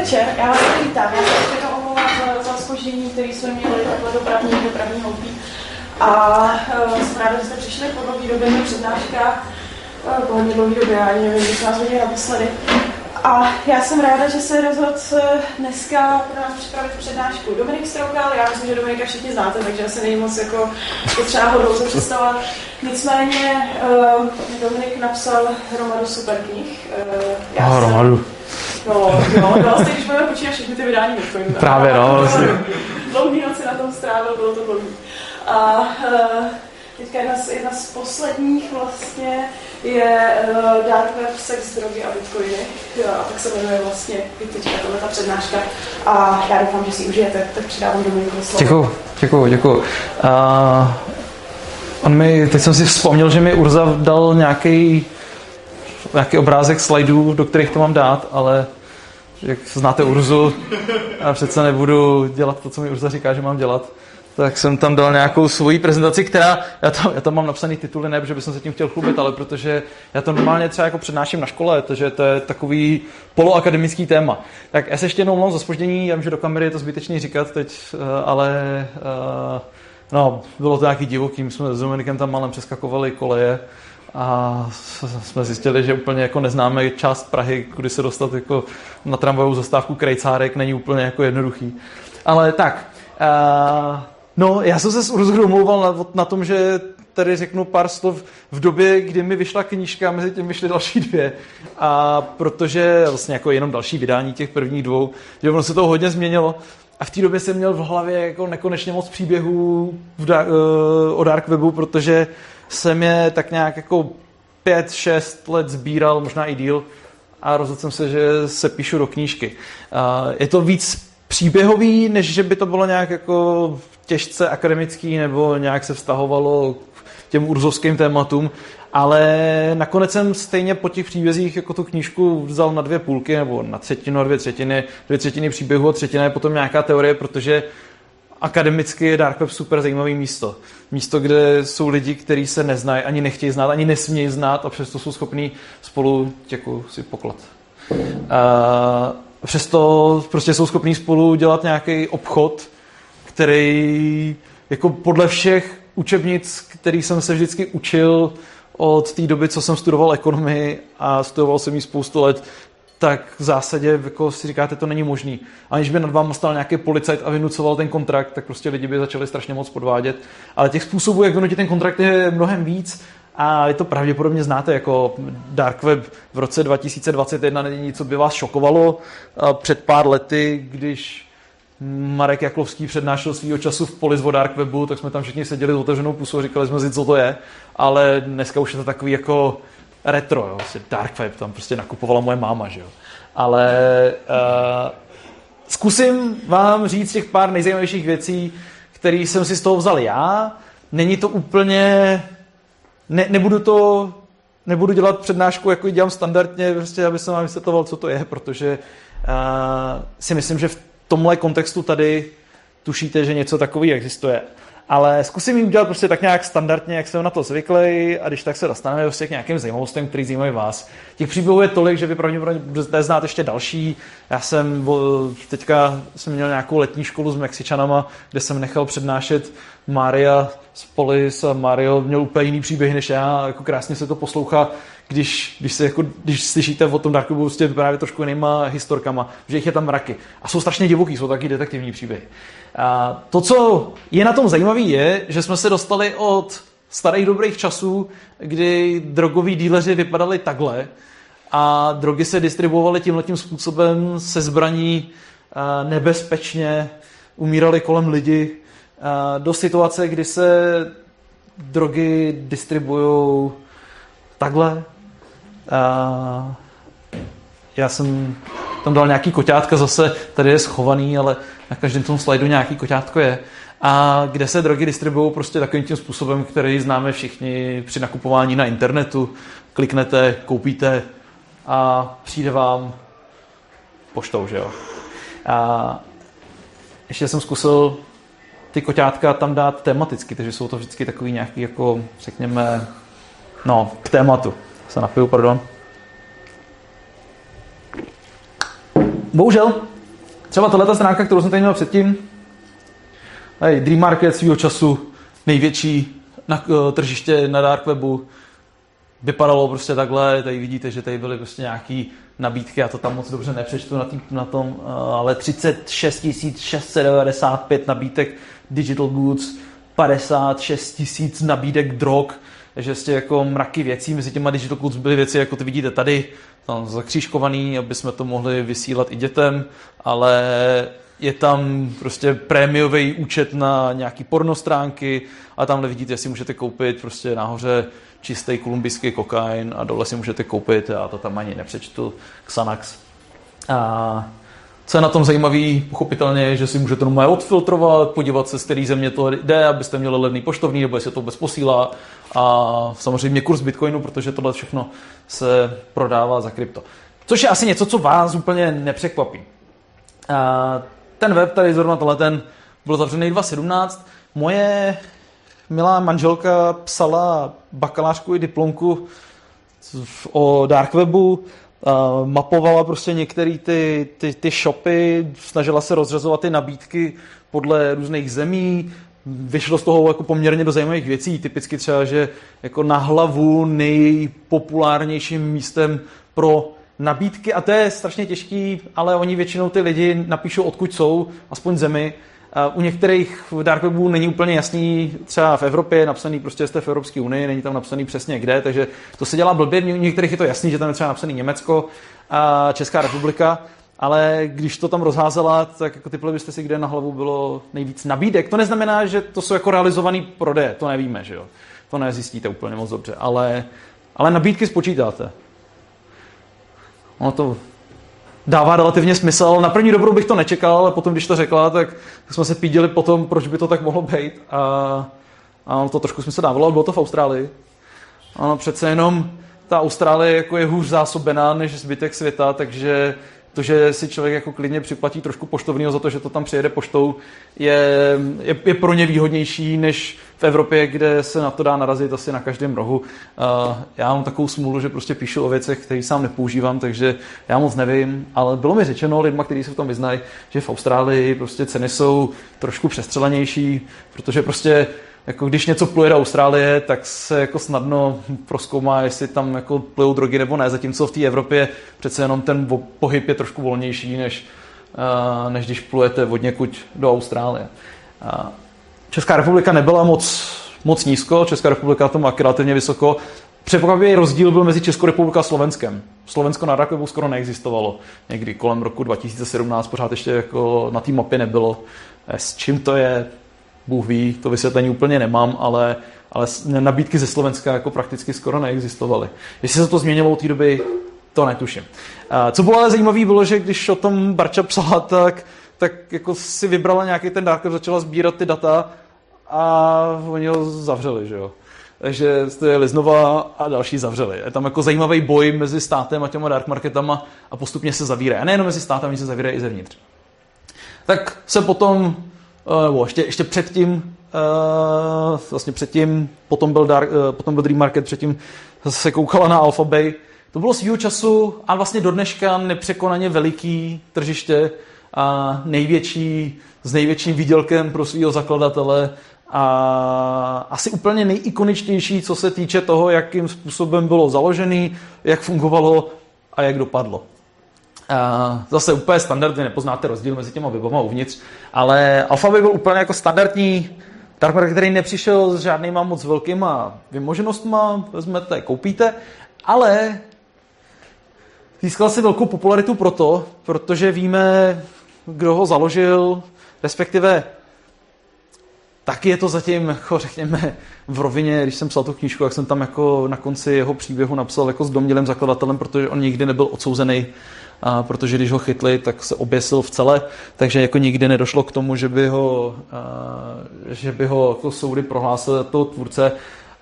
večer, já vás vítám. Já se chci omlouvat za, za spoždění, který jsme měli takhle dopravní, dopravní houpí. A uh, jsem ráda, že jste přišli po dlouhé době na přednáška, uh, po hodně dlouhé době, já ani nevím, když vás viděli naposledy. A já jsem ráda, že se rozhodl dneska pro nás připravit přednášku Dominik Stroukal. Já myslím, že Dominika všichni znáte, takže asi není moc jako potřeba ho dlouze představovat. Nicméně uh, Dominik napsal hromadu super knih. Uh, já oh, hromadu. No, no, no, vlastně, když budeme počítat všechny ty vydání Bitcoinu. Právě, no. Vlastně. Dlouhý noci na tom strávil, bylo to dlouhý. A uh, teďka jedna z, jedna z posledních vlastně je uh, Dark Web, sex, drogy a bitcoiny. A tak se jmenuje vlastně i teďka ta přednáška. A já doufám, že si užijete, tak přidávám Dominiku slovo. Děkuju, děkuju, děkuju. Uh, on mi, teď jsem si vzpomněl, že mi Urza dal nějaký nějaký obrázek slajdů, do kterých to mám dát, ale jak znáte Urzu, a přece nebudu dělat to, co mi Urza říká, že mám dělat, tak jsem tam dal nějakou svoji prezentaci, která, já tam, já tam mám napsaný tituly, ne, protože bych se tím chtěl chlubit, ale protože já to normálně třeba jako přednáším na škole, takže to je takový poloakademický téma. Tak já se ještě jednou mluvám za spoždění, já vím, že do kamery je to zbytečný říkat teď, eh, ale uh, no, bylo to nějaký divoký, my jsme s Dominikem tam malem přeskakovali koleje, a jsme zjistili, že úplně jako neznáme část Prahy, kudy se dostat jako na tramvajovou zastávku Krejcárek není úplně jako jednoduchý. Ale tak, uh, no já jsem se domlouval na, na tom, že tady řeknu pár slov v době, kdy mi vyšla knížka, mezi tím vyšly další dvě. A protože vlastně jako jenom další vydání těch prvních dvou, že ono se to hodně změnilo. A v té době jsem měl v hlavě jako nekonečně moc příběhů v da- uh, o Dark Webu, protože jsem je tak nějak jako pět, šest let sbíral, možná i díl, a rozhodl jsem se, že se píšu do knížky. Je to víc příběhový, než že by to bylo nějak jako těžce akademický nebo nějak se vztahovalo k těm urzovským tématům, ale nakonec jsem stejně po těch příbězích jako tu knížku vzal na dvě půlky nebo na třetinu a dvě třetiny, dvě třetiny příběhu a třetina je potom nějaká teorie, protože akademicky je Dark Web super zajímavý místo. Místo, kde jsou lidi, kteří se neznají, ani nechtějí znát, ani nesmějí znát a přesto jsou schopní spolu těku si poklad. Uh, přesto prostě jsou schopní spolu dělat nějaký obchod, který jako podle všech učebnic, který jsem se vždycky učil od té doby, co jsem studoval ekonomii a studoval jsem ji spoustu let, tak v zásadě jako si říkáte, to není možný. Aniž by nad váma stal nějaký policajt a vynucoval ten kontrakt, tak prostě lidi by začali strašně moc podvádět. Ale těch způsobů, jak vynutit ten kontrakt, je mnohem víc. A je to pravděpodobně znáte jako Dark Web v roce 2021 není nic, co by vás šokovalo. Před pár lety, když Marek Jaklovský přednášel svýho času v Polis o Dark Webu, tak jsme tam všichni seděli s otevřenou pusou a říkali jsme si, co to je. Ale dneska už je to takový jako retro, jo, prostě dark web, tam prostě nakupovala moje máma, že jo. Ale uh, zkusím vám říct těch pár nejzajímavějších věcí, které jsem si z toho vzal já. Není to úplně, ne, nebudu to, nebudu dělat přednášku, jako ji dělám standardně, prostě, aby jsem vám vysvětloval, co to je, protože uh, si myslím, že v tomhle kontextu tady tušíte, že něco takového existuje ale zkusím ji udělat prostě tak nějak standardně, jak jsem na to zvyklý a když tak se dostaneme prostě k nějakým zajímavostem, který zajímají vás. Těch příběhů je tolik, že vy pravděpodobně budete znát ještě další. Já jsem teďka jsem měl nějakou letní školu s Mexičanama, kde jsem nechal přednášet Maria z Polis a Mario měl úplně jiný příběh než já, jako krásně se to poslouchá, když, když, se jako, když slyšíte o tom Dark prostě právě trošku jinýma historkama, že jich je tam mraky. A jsou strašně divoký, jsou taky detektivní příběhy. A to, co je na tom zajímavé, je, že jsme se dostali od starých dobrých časů, kdy drogoví díleři vypadali takhle a drogy se distribuovaly tímhletím způsobem se zbraní nebezpečně, umírali kolem lidi, do situace, kdy se drogy distribuují takhle. Já jsem tam dal nějaký koťátka, zase tady je schovaný, ale na každém tom slajdu nějaký koťátko je. A kde se drogy distribuují prostě takovým tím způsobem, který známe všichni při nakupování na internetu. Kliknete, koupíte a přijde vám poštou, že jo. A ještě jsem zkusil ty koťátka tam dát tematicky, takže jsou to vždycky takový nějaký, jako řekněme, no, k tématu. Se napiju, pardon. Bohužel, třeba tato stránka, kterou jsem tady měl předtím, Hej, Dream Market svýho času největší na, uh, tržiště na dark webu vypadalo prostě takhle, tady vidíte, že tady byly prostě nějaký nabídky, já to tam moc dobře nepřečtu na, tý, na tom, uh, ale 36 695 nabídek digital goods, 56 tisíc nabídek drog, takže prostě jako mraky věcí, mezi těma digital goods byly věci, jako ty vidíte tady, tam zakřížkovaný, aby jsme to mohli vysílat i dětem, ale je tam prostě prémiový účet na nějaký pornostránky a tamhle vidíte, si můžete koupit prostě nahoře čistý kolumbijský kokain a dole si můžete koupit, já to tam ani nepřečtu, Xanax. A co je na tom zajímavé, pochopitelně že si můžete normálně odfiltrovat, podívat se, z které země to jde, abyste měli levný poštovní, nebo jestli to vůbec posílá. A samozřejmě kurz Bitcoinu, protože tohle všechno se prodává za krypto. Což je asi něco, co vás úplně nepřekvapí. A ten web tady zrovna tohle ten byl zavřený 2017. Moje milá manželka psala bakalářku i diplomku o dark webu, mapovala prostě některé ty, ty, ty shopy, snažila se rozřazovat ty nabídky podle různých zemí, vyšlo z toho jako poměrně do zajímavých věcí, typicky třeba, že jako na hlavu nejpopulárnějším místem pro nabídky a to je strašně těžký, ale oni většinou ty lidi napíšou, odkud jsou, aspoň zemi. U některých dark webů není úplně jasný, třeba v Evropě je napsaný, prostě jste v Evropské unii, není tam napsaný přesně kde, takže to se dělá blbě. U některých je to jasný, že tam je třeba napsaný Německo a Česká republika, ale když to tam rozházela, tak jako typli byste si, kde na hlavu bylo nejvíc nabídek. To neznamená, že to jsou jako realizovaný prodeje, to nevíme, že jo. To nezjistíte úplně moc dobře, ale, ale nabídky spočítáte. Ono to dává relativně smysl. Na první dobrou bych to nečekal, ale potom, když to řekla, tak jsme se pídili potom, proč by to tak mohlo být. A, a to trošku smysl dávalo, bylo to v Austrálii. Ano, přece jenom ta Austrálie jako je hůř zásobená než zbytek světa, takže to, že si člověk jako klidně připlatí trošku poštovního za to, že to tam přijede poštou, je, je, je pro ně výhodnější než v Evropě, kde se na to dá narazit asi na každém rohu. Uh, já mám takovou smůlu, že prostě píšu o věcech, které sám nepoužívám, takže já moc nevím, ale bylo mi řečeno lidma, kteří se v tom vyznají, že v Austrálii prostě ceny jsou trošku přestřelenější, protože prostě jako když něco pluje do Austrálie, tak se jako snadno proskoumá, jestli tam jako plujou drogy nebo ne, zatímco v té Evropě přece jenom ten pohyb je trošku volnější, než, uh, než když plujete od někud do Austrálie. Uh, Česká republika nebyla moc, moc nízko, Česká republika to má relativně vysoko. Překvapivý rozdíl byl mezi Českou republikou a Slovenskem. Slovensko na Rakovu skoro neexistovalo. Někdy kolem roku 2017 pořád ještě jako na té mapě nebylo. S čím to je, Bůh ví, to vysvětlení úplně nemám, ale, ale nabídky ze Slovenska jako prakticky skoro neexistovaly. Jestli se to změnilo od té doby, to netuším. Co bylo ale zajímavé, bylo, že když o tom Barča psala, tak, tak jako si vybrala nějaký ten dárkov, začala sbírat ty data a oni ho zavřeli, že jo. Takže to je znova a další zavřeli. Je tam jako zajímavý boj mezi státem a těma dark marketama a postupně se zavírají. A nejenom mezi státem, oni se zavírají i zevnitř. Tak se potom Eh, nebo ještě, ještě předtím, uh, vlastně předtím, potom byl, Dark, uh, potom byl Dream Market, předtím se koukala na Alphabay. To bylo svýho času a vlastně do dneška nepřekonaně veliký tržiště a největší, s největším výdělkem pro svého zakladatele a asi úplně nejikoničtější, co se týče toho, jakým způsobem bylo založený, jak fungovalo a jak dopadlo. Zase úplně standardně, nepoznáte rozdíl mezi těma webama uvnitř, ale Alphabet byl úplně jako standardní market, který nepřišel s žádnýma moc velkýma vymoženostma, vezmete, koupíte, ale získal si velkou popularitu proto, protože víme, kdo ho založil, respektive taky je to zatím, jako řekněme, v rovině, když jsem psal tu knížku, jak jsem tam jako na konci jeho příběhu napsal jako s domnělým zakladatelem, protože on nikdy nebyl odsouzený a protože když ho chytli, tak se oběsil v celé, takže jako nikdy nedošlo k tomu, že by ho, že by ho jako soudy prohlásili toho tvůrce,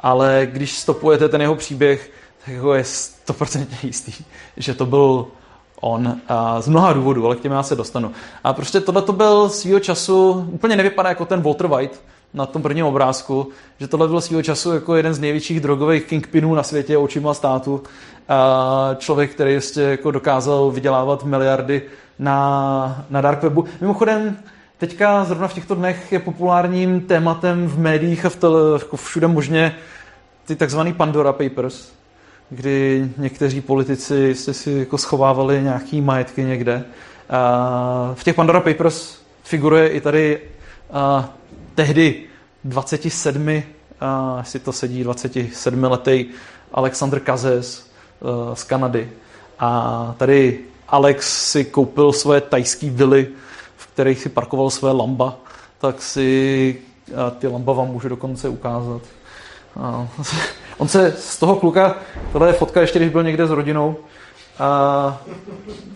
ale když stopujete ten jeho příběh, tak jako je 100% jistý, že to byl on a z mnoha důvodů, ale k těm já se dostanu. A prostě tohle to byl svýho času, úplně nevypadá jako ten Walter White, na tom prvním obrázku, že tohle byl svýho času jako jeden z největších drogových kingpinů na světě očima státu. A člověk, který ještě jako dokázal vydělávat miliardy na, na dark webu. Mimochodem, teďka zrovna v těchto dnech je populárním tématem v médiích a v tele, jako všude možně ty takzvaný Pandora Papers, kdy někteří politici jste si jako schovávali nějaký majetky někde. A v těch Pandora Papers figuruje i tady tehdy 27, a, jestli to sedí, 27 letý Alexander Kazes a, z Kanady. A tady Alex si koupil svoje tajské vily, v kterých si parkoval své lamba, tak si a ty lamba vám může dokonce ukázat. A, on se z toho kluka, tohle je fotka ještě, když byl někde s rodinou, a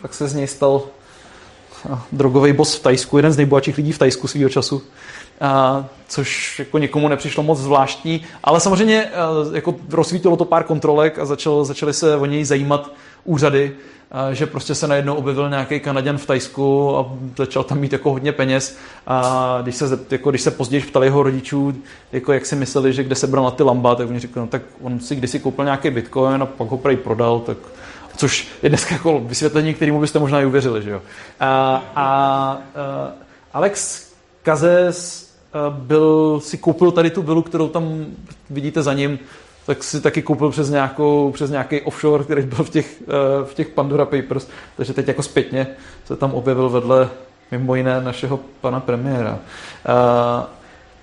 pak se z něj stal drogový boss v Tajsku, jeden z nejbohatších lidí v Tajsku svého času, což jako někomu nepřišlo moc zvláštní, ale samozřejmě a, jako rozsvítilo to pár kontrolek a začal, začali se o něj zajímat úřady, a, že prostě se najednou objevil nějaký Kanaděn v Tajsku a začal tam mít jako hodně peněz a když se, jako, když se později ptali jeho rodičů, jako jak si mysleli, že kde se bral na ty lamba, tak oni řekli, no tak on si kdysi koupil nějaký bitcoin a pak ho prej prodal, tak což je dneska jako vysvětlení, kterému byste možná i uvěřili. Že jo? A, a, a Alex Kazes byl, si koupil tady tu vilu, kterou tam vidíte za ním, tak si taky koupil přes, nějakou, přes nějaký offshore, který byl v těch, v těch Pandora Papers, takže teď jako zpětně se tam objevil vedle mimo jiné našeho pana premiéra.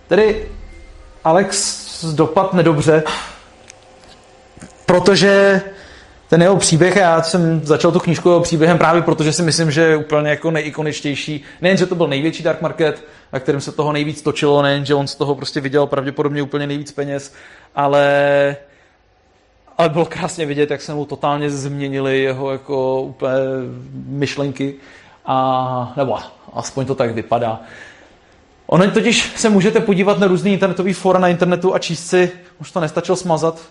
Tedy Alex dopad nedobře, protože ten jeho příběh, já jsem začal tu knížku jeho příběhem právě protože si myslím, že je úplně jako nejikoničtější. Nejen, že to byl největší dark market, na kterým se toho nejvíc točilo, nejen, že on z toho prostě viděl pravděpodobně úplně nejvíc peněz, ale, ale bylo krásně vidět, jak se mu totálně změnily jeho jako úplně myšlenky a, nebo aspoň to tak vypadá. Ono totiž se můžete podívat na různý internetový fora na internetu a číst si, už to nestačilo smazat,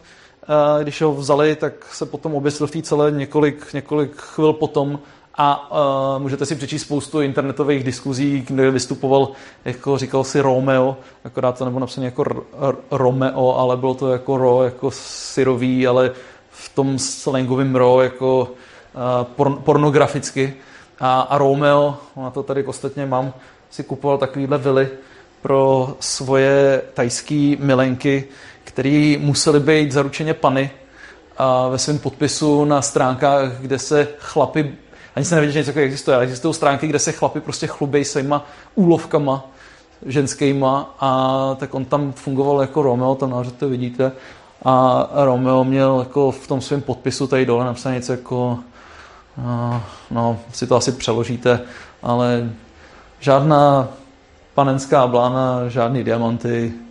když ho vzali, tak se potom oběsil v té celé několik, několik chvil potom a uh, můžete si přečíst spoustu internetových diskuzí, kde vystupoval, jako říkal si Romeo, akorát to nebo napsané jako R- R- Romeo, ale bylo to jako ro, jako syrový, ale v tom slangovém ro, jako uh, por- pornograficky. A, a Romeo, na to tady ostatně mám, si kupoval takovýhle vily pro svoje tajské milenky, který museli být zaručeně pany a ve svém podpisu na stránkách, kde se chlapy, ani se nevědět, že něco existuje, ale existují stránky, kde se chlapy prostě chlubej svýma úlovkama ženskýma a tak on tam fungoval jako Romeo, tam nahoře to vidíte. A Romeo měl jako v tom svém podpisu tady dole napsané něco jako no, no, si to asi přeložíte, ale žádná panenská blána, žádný diamanty,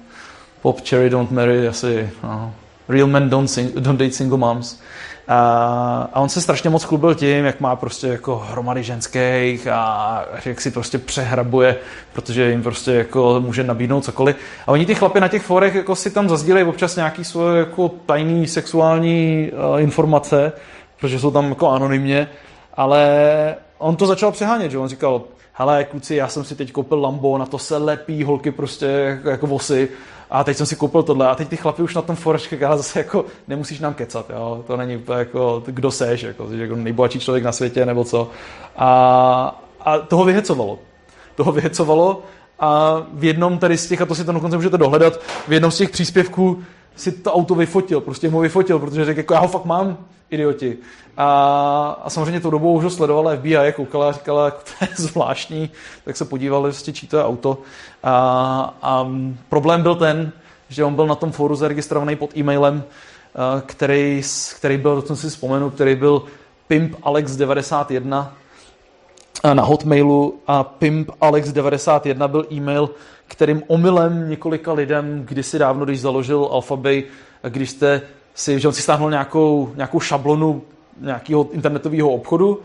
Pop Cherry Don't Marry, asi no, Real Men don't, sing, don't Date Single Moms. A, a on se strašně moc chlubil tím, jak má prostě jako hromady ženských a jak si prostě přehrabuje, protože jim prostě jako může nabídnout cokoliv. A oni ty chlapy na těch forech jako si tam zazdílejí občas nějaký svoje jako tajný sexuální uh, informace, protože jsou tam jako anonymně, ale on to začal přehánět, že on říkal, hele kluci, já jsem si teď koupil Lambo, na to se lepí holky prostě jako, jako vosy a teď jsem si koupil tohle a teď ty chlapi už na tom foreš, ale zase jako nemusíš nám kecat, jo? to není úplně jako, kdo seš, jako, jsi jako nejbohatší člověk na světě nebo co. A, a toho vyhecovalo. Toho vyhecovalo a v jednom tady z těch, a to si to dokonce můžete dohledat, v jednom z těch příspěvků si to auto vyfotil, prostě mu vyfotil, protože řekl, jako já ho fakt mám, idioti. A, a samozřejmě tou dobou už ho sledovala FBI, koukala a říkala, jako to je zvláštní, tak se podívali, prostě, čí auto. A, a problém byl ten, že on byl na tom fóru zaregistrovaný pod e-mailem, který, který byl, to si vzpomenu, který byl Pimp Alex 91 na Hotmailu a Pimp Alex 91 byl e-mail, kterým omylem několika lidem kdysi dávno, když založil Alphabay, když jste si, že on si stáhnul nějakou, nějakou šablonu nějakého internetového obchodu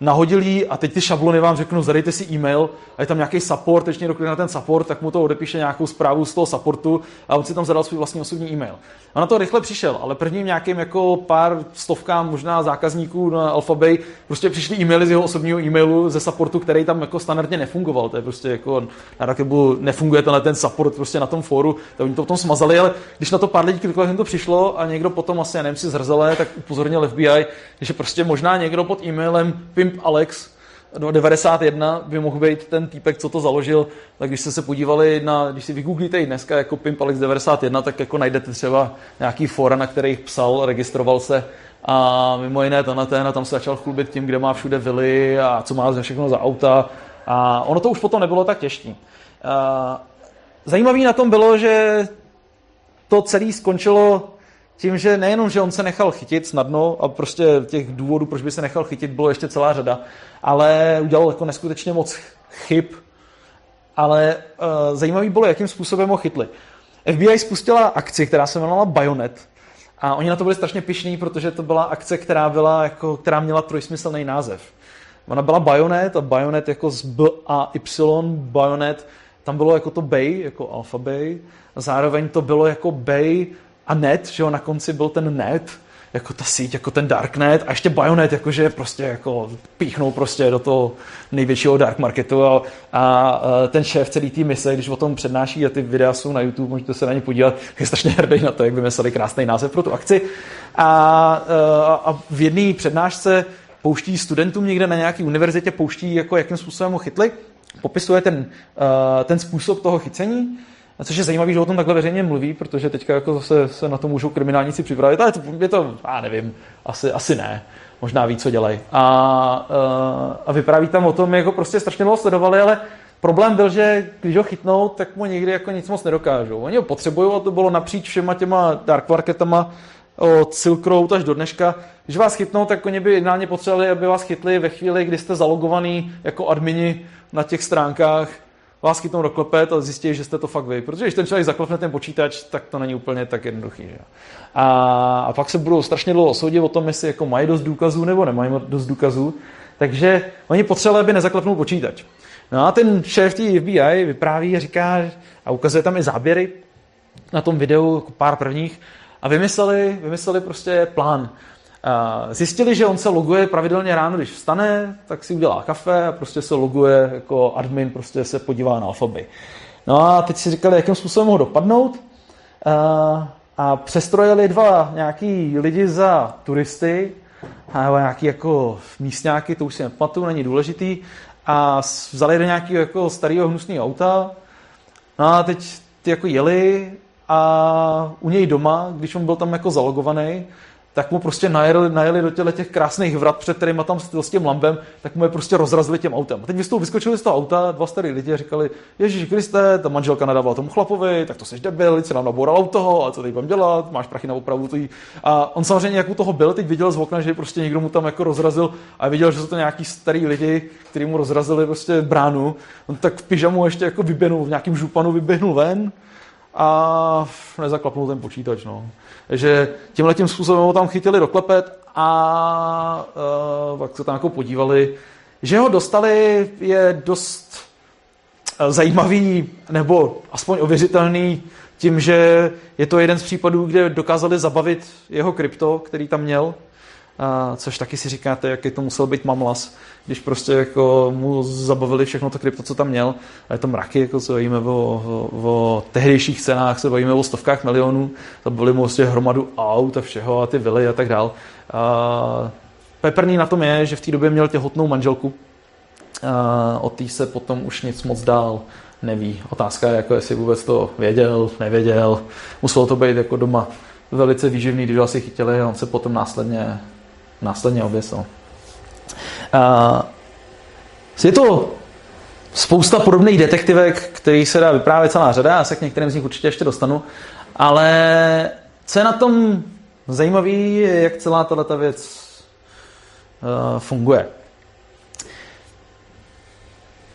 nahodil jí a teď ty šablony vám řeknou, zadejte si e-mail a je tam nějaký support, teď někdo na ten support, tak mu to odepíše nějakou zprávu z toho supportu a on si tam zadal svůj vlastní osobní e-mail. A na to rychle přišel, ale prvním nějakým jako pár stovkám možná zákazníků na Alphabay prostě přišly e-maily z jeho osobního e-mailu ze supportu, který tam jako standardně nefungoval. To je prostě jako na Rakebu nefunguje tenhle ten support prostě na tom fóru, tak oni to potom smazali, ale když na to pár lidí kliklo, to přišlo a někdo potom asi, nevím si zrzele, tak upozornil FBI, že prostě možná někdo pod e-mailem Pimp Alex no 91 by mohl být ten týpek, co to založil, tak když jste se podívali na, když si vygooglíte i dneska jako Pimp Alex 91, tak jako najdete třeba nějaký fora, na kterých psal, registroval se a mimo jiné tenhle ten a tam se začal chlubit tím, kde má všude vily a co má všechno za auta a ono to už potom nebylo tak těžké. Zajímavý na tom bylo, že to celé skončilo tím, že nejenom, že on se nechal chytit snadno a prostě těch důvodů, proč by se nechal chytit, bylo ještě celá řada, ale udělal jako neskutečně moc chyb, ale uh, zajímavý bylo, jakým způsobem ho chytli. FBI spustila akci, která se jmenovala Bayonet a oni na to byli strašně pišní, protože to byla akce, která, byla jako, která měla trojsmyslný název. Ona byla Bayonet a Bayonet jako z B a Y, Bayonet, tam bylo jako to Bay, jako Alpha Bay, a zároveň to bylo jako Bay a net, že jo, na konci byl ten net, jako ta síť, jako ten darknet a ještě Bayonet, jakože prostě jako píchnou prostě do toho největšího dark marketu a, a ten šéf celý té mise, když o tom přednáší a ty videa jsou na YouTube, můžete se na ně podívat, je strašně hrdý na to, jak vymysleli krásný název pro tu akci. A, a v jedné přednášce pouští studentům někde na nějaké univerzitě, pouští, jako jakým způsobem ho chytli, popisuje ten, ten způsob toho chycení a což je zajímavé, že o tom takhle veřejně mluví, protože teďka jako zase se na to můžou kriminálníci připravit, ale to, je to, já nevím, asi, asi ne. Možná ví, co dělají. A, eh, a vypráví tam o tom, jak ho prostě strašně dlouho sledovali, ale problém byl, že když ho chytnou, tak mu nikdy jako nic moc nedokážou. Oni ho potřebují a to bylo napříč všema těma dark marketama od Silk Road až do dneška. Když vás chytnou, tak oni by ideálně potřebovali, aby vás chytli ve chvíli, kdy jste zalogovaný jako admini na těch stránkách vás chytnou do klepet a zjistí, že jste to fakt vy. Protože když ten člověk zaklepne ten počítač, tak to není úplně tak jednoduchý. Že? A, a pak se budou strašně dlouho soudit o tom, jestli jako mají dost důkazů nebo nemají dost důkazů. Takže oni potřebovali, aby nezaklepnul počítač. No a ten šéf té FBI vypráví a říká, a ukazuje tam i záběry na tom videu, pár prvních, a vymysleli, vymysleli prostě plán. Zjistili, že on se loguje pravidelně ráno, když vstane, tak si udělá kafe a prostě se loguje jako admin, prostě se podívá na alfaby. No a teď si říkali, jakým způsobem ho dopadnout. A přestrojili dva nějaký lidi za turisty, nebo nějaký jako místňáky, to už si nepamatuju, není důležitý, a vzali do nějakého jako starého hnusného auta. No a teď ty jako jeli a u něj doma, když on byl tam jako zalogovaný, tak mu prostě najeli, najeli do těle těch krásných vrat, před kterými tam s tím lambem, tak mu je prostě rozrazili těm autem. A teď vy vyskočili z toho auta, dva starý lidi a říkali, Ježíš Kriste, ta manželka nadávala tomu chlapovi, tak to seš debil, se nám naboural auto, a co teď budem dělat, máš prachy na opravu. Tý. A on samozřejmě, jak u toho byl, teď viděl z okna, že prostě někdo mu tam jako rozrazil a viděl, že jsou to nějaký starý lidi, kteří mu rozrazili prostě bránu. On tak v pyžamu ještě jako vyběhnul, v nějakém županu vyběhnul ven a nezaklapnul ten počítač. No. Takže tímhle tím způsobem ho tam chytili do klepet a uh, pak se tam jako podívali. Že ho dostali je dost uh, zajímavý nebo aspoň ověřitelný tím, že je to jeden z případů, kde dokázali zabavit jeho krypto, který tam měl a což taky si říkáte, jaký to musel být mamlas, když prostě jako mu zabavili všechno to krypto, co tam měl. A je to mraky, jako se bavíme o, o, o tehdejších cenách, se bavíme o stovkách milionů, zabavili mu vlastně hromadu aut a všeho a ty vily a tak dál. A peprný na tom je, že v té době měl těhotnou manželku, a o té se potom už nic moc dál neví. Otázka je, jako jestli vůbec to věděl, nevěděl. Muselo to být jako doma velice výživný, když asi chytili a on se potom následně následně oběsil. Je to spousta podobných detektivek, který se dá vyprávět celá řada, já se k některým z nich určitě ještě dostanu, ale co je na tom zajímavé, jak celá tato věc uh, funguje.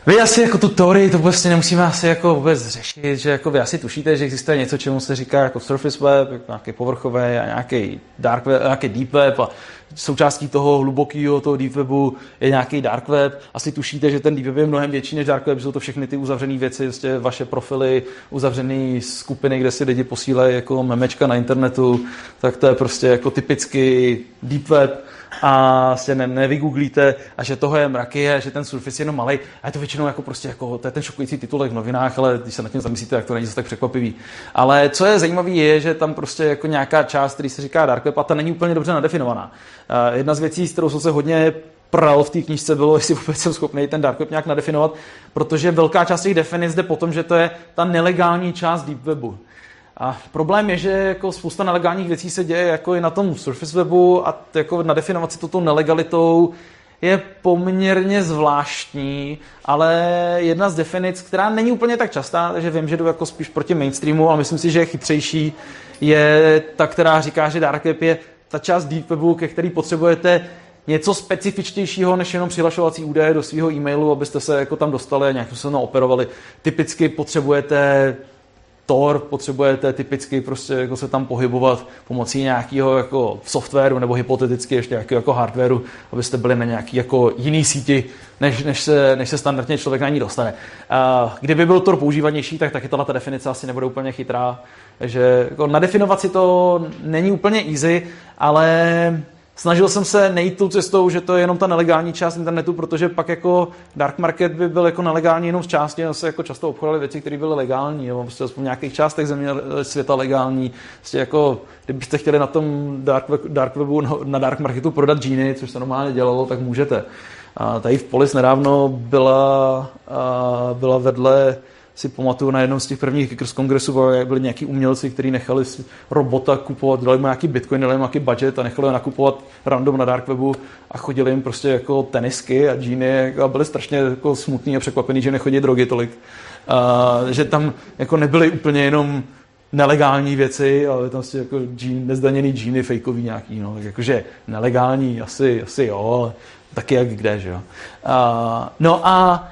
Vy asi jako tu teorii to vlastně nemusíme asi jako vůbec řešit, že jako vy asi tušíte, že existuje něco, čemu se říká jako surface web, jako nějaký povrchový a nějaký dark web, nějaký deep web a součástí toho hlubokého toho deep webu je nějaký dark web. Asi tušíte, že ten deep web je mnohem větší než dark web, jsou to všechny ty uzavřené věci, vlastně vaše profily, uzavřené skupiny, kde si lidi posílají jako memečka na internetu, tak to je prostě jako typicky deep web a vlastně ne, nevygooglíte a že toho je mraky a že ten Surface je jenom malý. A je to většinou jako prostě jako, to je ten šokující titulek v novinách, ale když se nad tím zamyslíte, tak to není tak překvapivý. Ale co je zajímavé, je, že tam prostě jako nějaká část, který se říká dark web, a ta není úplně dobře nadefinovaná. Jedna z věcí, s kterou jsem se hodně pral v té knižce bylo, jestli vůbec jsem schopný ten dark web nějak nadefinovat, protože velká část těch definic jde potom, že to je ta nelegální část deep webu. A problém je, že jako spousta nelegálních věcí se děje jako i na tom Surface webu a jako na definovaci toto nelegalitou je poměrně zvláštní, ale jedna z definic, která není úplně tak častá, takže vím, že jdu jako spíš proti mainstreamu, ale myslím si, že je chytřejší, je ta, která říká, že dark web je ta část deep webu, ke který potřebujete něco specifičtějšího než jenom přihlašovací údaje do svého e-mailu, abyste se jako tam dostali a nějak se operovali. Typicky potřebujete Tor potřebujete typicky prostě jako se tam pohybovat pomocí nějakého jako softwaru nebo hypoteticky ještě nějakého jako hardwaru, abyste byli na nějaký jako jiný síti, než, než, se, než se standardně člověk na ní dostane. A kdyby byl Tor používanější, tak taky tato definice asi nebude úplně chytrá. že jako nadefinovat si to není úplně easy, ale snažil jsem se nejít tou cestou, že to je jenom ta nelegální část internetu, protože pak jako dark market by byl jako nelegální jenom z části, a se jako často obchodovaly věci, které byly legální, nebo prostě aspoň v nějakých částech země světa legální. Prostě jako, kdybyste chtěli na tom dark, dark webu, na dark marketu prodat džíny, což se normálně dělalo, tak můžete. A tady v Polis nedávno byla, byla vedle si pamatuju na jednom z těch prvních Kickers kongresů, byli nějaký umělci, kteří nechali robota kupovat, dali mu nějaký bitcoin, dali mu nějaký budget a nechali ho nakupovat random na dark webu a chodili jim prostě jako tenisky a džíny a byli strašně jako smutní a překvapení, že nechodí drogy tolik. A, že tam jako nebyly úplně jenom nelegální věci, ale tam prostě jako džín, nezdaněný džíny fejkový nějaký, no, tak jakože nelegální asi, asi jo, ale taky jak kde, že jo. A, no a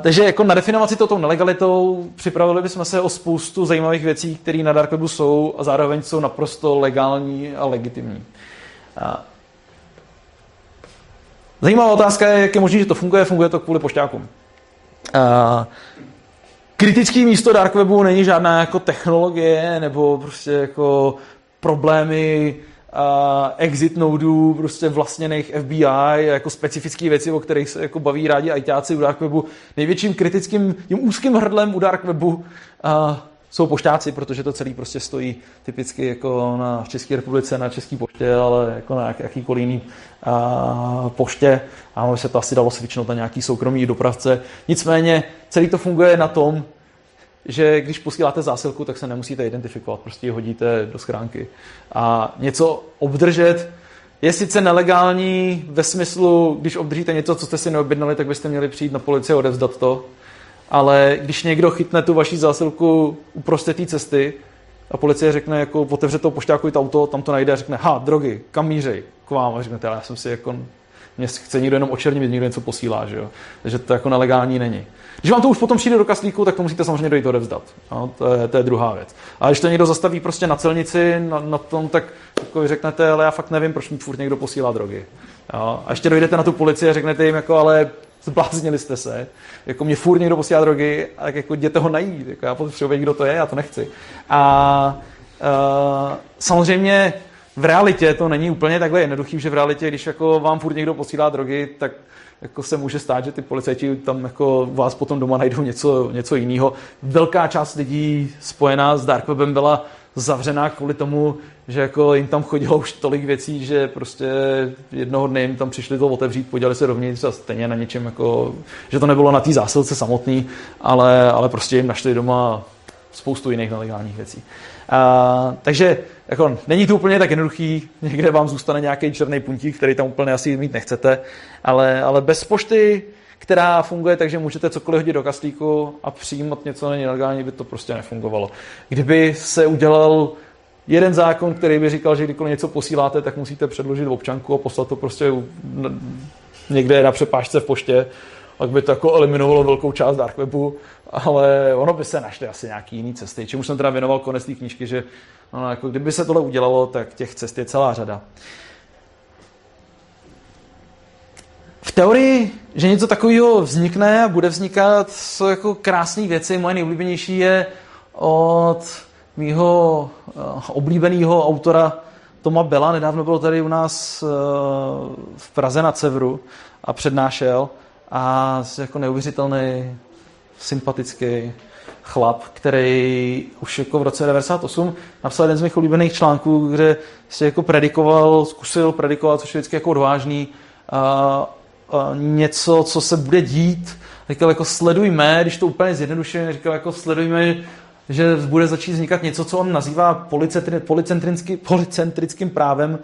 Takže jako na definovaci toto nelegalitou připravili bychom se o spoustu zajímavých věcí, které na Darkwebu jsou a zároveň jsou naprosto legální a legitimní. Uh, zajímavá otázka je, jak je možné, že to funguje. Funguje to kvůli pošťákům. Uh, kritický místo Darkwebu není žádná jako technologie nebo prostě jako problémy exit nodů prostě vlastněných FBI, jako specifické věci, o kterých se jako baví rádi ajťáci u Dark Webu. Největším kritickým, tím úzkým hrdlem u Dark Webu uh, jsou poštáci, protože to celý prostě stojí typicky jako na, České republice na České poště, ale jako na jakýkoliv jiný uh, poště. A se to asi dalo svičnout na nějaký soukromý dopravce. Nicméně celý to funguje na tom, že když posíláte zásilku, tak se nemusíte identifikovat, prostě ji hodíte do schránky. A něco obdržet je sice nelegální ve smyslu, když obdržíte něco, co jste si neobjednali, tak byste měli přijít na policii a odevzdat to. Ale když někdo chytne tu vaši zásilku uprostřed té cesty a policie řekne, jako otevře to pošťákový auto, tam to najde a řekne, ha, drogy, kam mířej, k vám. A řeknete, ale já jsem si jako, mě chce někdo jenom očernit, někdo něco posílá, že jo. Takže to jako nelegální není. Když vám to už potom přijde do kaslíku, tak to musíte samozřejmě dojít odevzdat. No, to, je, to je druhá věc. A když to někdo zastaví prostě na celnici, na, na tom, tak jako řeknete, ale já fakt nevím, proč mi furt někdo posílá drogy. Jo? A ještě dojdete na tu policii a řeknete jim, jako, ale zbláznili jste se, jako mě furt někdo posílá drogy, a tak jako jděte ho najít, jako já potřebuji kdo to je, já to nechci. A uh, samozřejmě v realitě to není úplně takhle jednoduchý, že v realitě, když jako vám furt někdo posílá drogy, tak jako se může stát, že ty policajti tam jako vás potom doma najdou něco, něco jiného. Velká část lidí spojená s Dark Webem byla zavřená kvůli tomu, že jako jim tam chodilo už tolik věcí, že prostě jednoho dne jim tam přišli to otevřít, podívali se dovnitř a stejně na něčem jako, že to nebylo na té zásilce samotný, ale, ale prostě jim našli doma spoustu jiných nelegálních věcí. A, takže jako, není to úplně tak jednoduchý, někde vám zůstane nějaký černý puntík, který tam úplně asi mít nechcete, ale, ale bez pošty, která funguje tak, že můžete cokoliv hodit do kaslíku a přijímat něco není nelegální, by to prostě nefungovalo. Kdyby se udělal jeden zákon, který by říkal, že kdykoliv něco posíláte, tak musíte předložit občanku a poslat to prostě někde na přepážce v poště, pak by to jako eliminovalo velkou část dark webu, ale ono by se našly asi nějaký jiný cesty. Čemu jsem teda věnoval konec té knížky, že no, jako kdyby se tohle udělalo, tak těch cest je celá řada. V teorii, že něco takového vznikne a bude vznikat, jsou jako krásné věci. Moje nejoblíbenější je od mýho uh, oblíbeného autora Toma Bela. Nedávno byl tady u nás uh, v Praze na Cevru a přednášel a jako neuvěřitelný, sympatický chlap, který už jako v roce 98 napsal jeden z mých oblíbených článků, kde si jako predikoval, zkusil predikovat, což je vždycky jako odvážný, uh, něco, co se bude dít. Říkal jako sledujme, když to úplně zjednodušuje, říkal jako sledujme, že bude začít vznikat něco, co on nazývá policentrickým právem.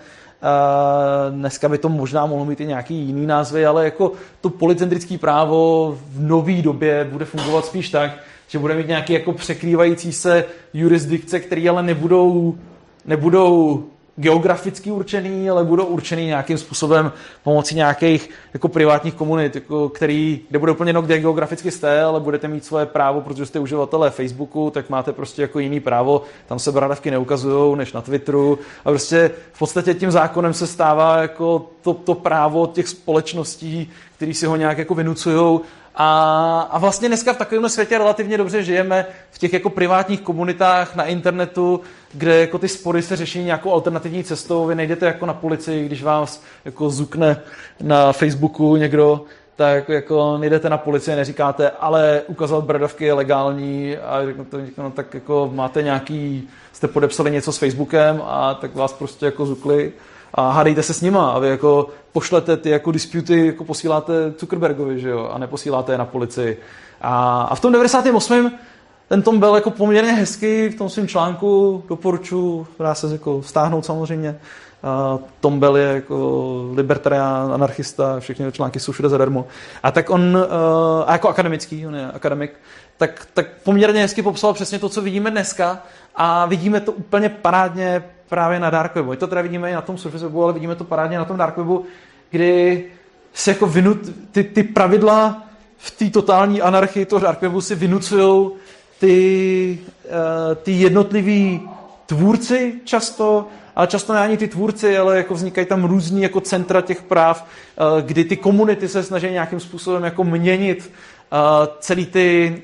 Dneska by to možná mohlo mít i nějaký jiný názvy, ale jako to policentrické právo v nové době bude fungovat spíš tak, že bude mít nějaké jako překrývající se jurisdikce, které ale nebudou, nebudou geograficky určený, ale budou určený nějakým způsobem pomocí nějakých jako privátních komunit, jako který, kde bude úplně jedno, kde geograficky jste, ale budete mít svoje právo, protože jste uživatelé Facebooku, tak máte prostě jako jiný právo, tam se bradavky neukazují než na Twitteru. A prostě v podstatě tím zákonem se stává jako to, to právo těch společností, který si ho nějak jako vynucují a, a vlastně dneska v takovém světě relativně dobře žijeme v těch jako privátních komunitách na internetu, kde jako ty spory se řeší nějakou alternativní cestou. Vy nejdete jako na policii, když vás jako zukne na Facebooku někdo, tak jako nejdete na policii, neříkáte, ale ukazovat bradavky je legální a řeknete, no, tak jako máte nějaký, jste podepsali něco s Facebookem a tak vás prostě jako zukli a hádejte se s nima a vy jako pošlete ty jako disputy, jako posíláte Zuckerbergovi, že jo, a neposíláte je na policii. A, a v tom 98. ten Tom byl jako poměrně hezký v tom svém článku, doporučuji, dá se jako stáhnout samozřejmě. Uh, Tom Bell je jako libertarián, anarchista, všechny články jsou všude zadarmo. A tak on, uh, a jako akademický, on je akademik, tak, tak poměrně hezky popsal přesně to, co vidíme dneska a vidíme to úplně parádně právě na Dark Webu. My to teda vidíme i na tom Surface Webu, ale vidíme to parádně na tom Dark Webu, kdy se jako vynut, ty, ty pravidla v té totální anarchii toho Dark Webu si vynucují ty, uh, ty jednotliví tvůrci často, ale často ne ani ty tvůrci, ale jako vznikají tam různý jako centra těch práv, uh, kdy ty komunity se snaží nějakým způsobem jako měnit uh, celý ty,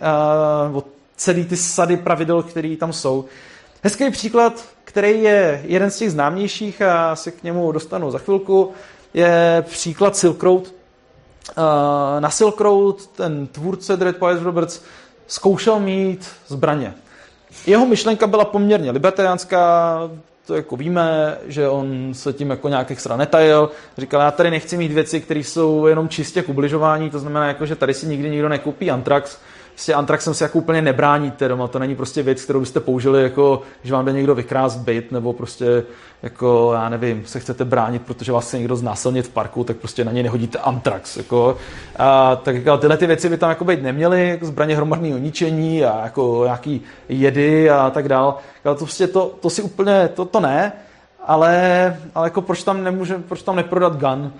celý ty sady pravidel, které tam jsou. Hezký příklad, který je jeden z těch známějších a se k němu dostanu za chvilku, je příklad Silk Road. Na Silk Road ten tvůrce Dread Pies Roberts zkoušel mít zbraně. Jeho myšlenka byla poměrně libertariánská, to jako víme, že on se tím jako nějak extra netajil. Říkal, já tady nechci mít věci, které jsou jenom čistě k ubližování, to znamená, jako, že tady si nikdy nikdo nekoupí Antrax, prostě Antraxem se jako úplně nebráníte doma, to není prostě věc, kterou byste použili jako, že vám jde někdo vykrást byt, nebo prostě jako, já nevím, se chcete bránit, protože vás chce někdo znásilnit v parku, tak prostě na něj nehodíte Antrax, jako. A, tak jako, tyhle ty věci by tam jako být neměly, jako zbraně hromadného ničení a jako nějaký jedy a tak dál. Jako, to, prostě to, to si úplně, to, to ne, ale, ale jako proč tam nemůže, proč tam neprodat gun?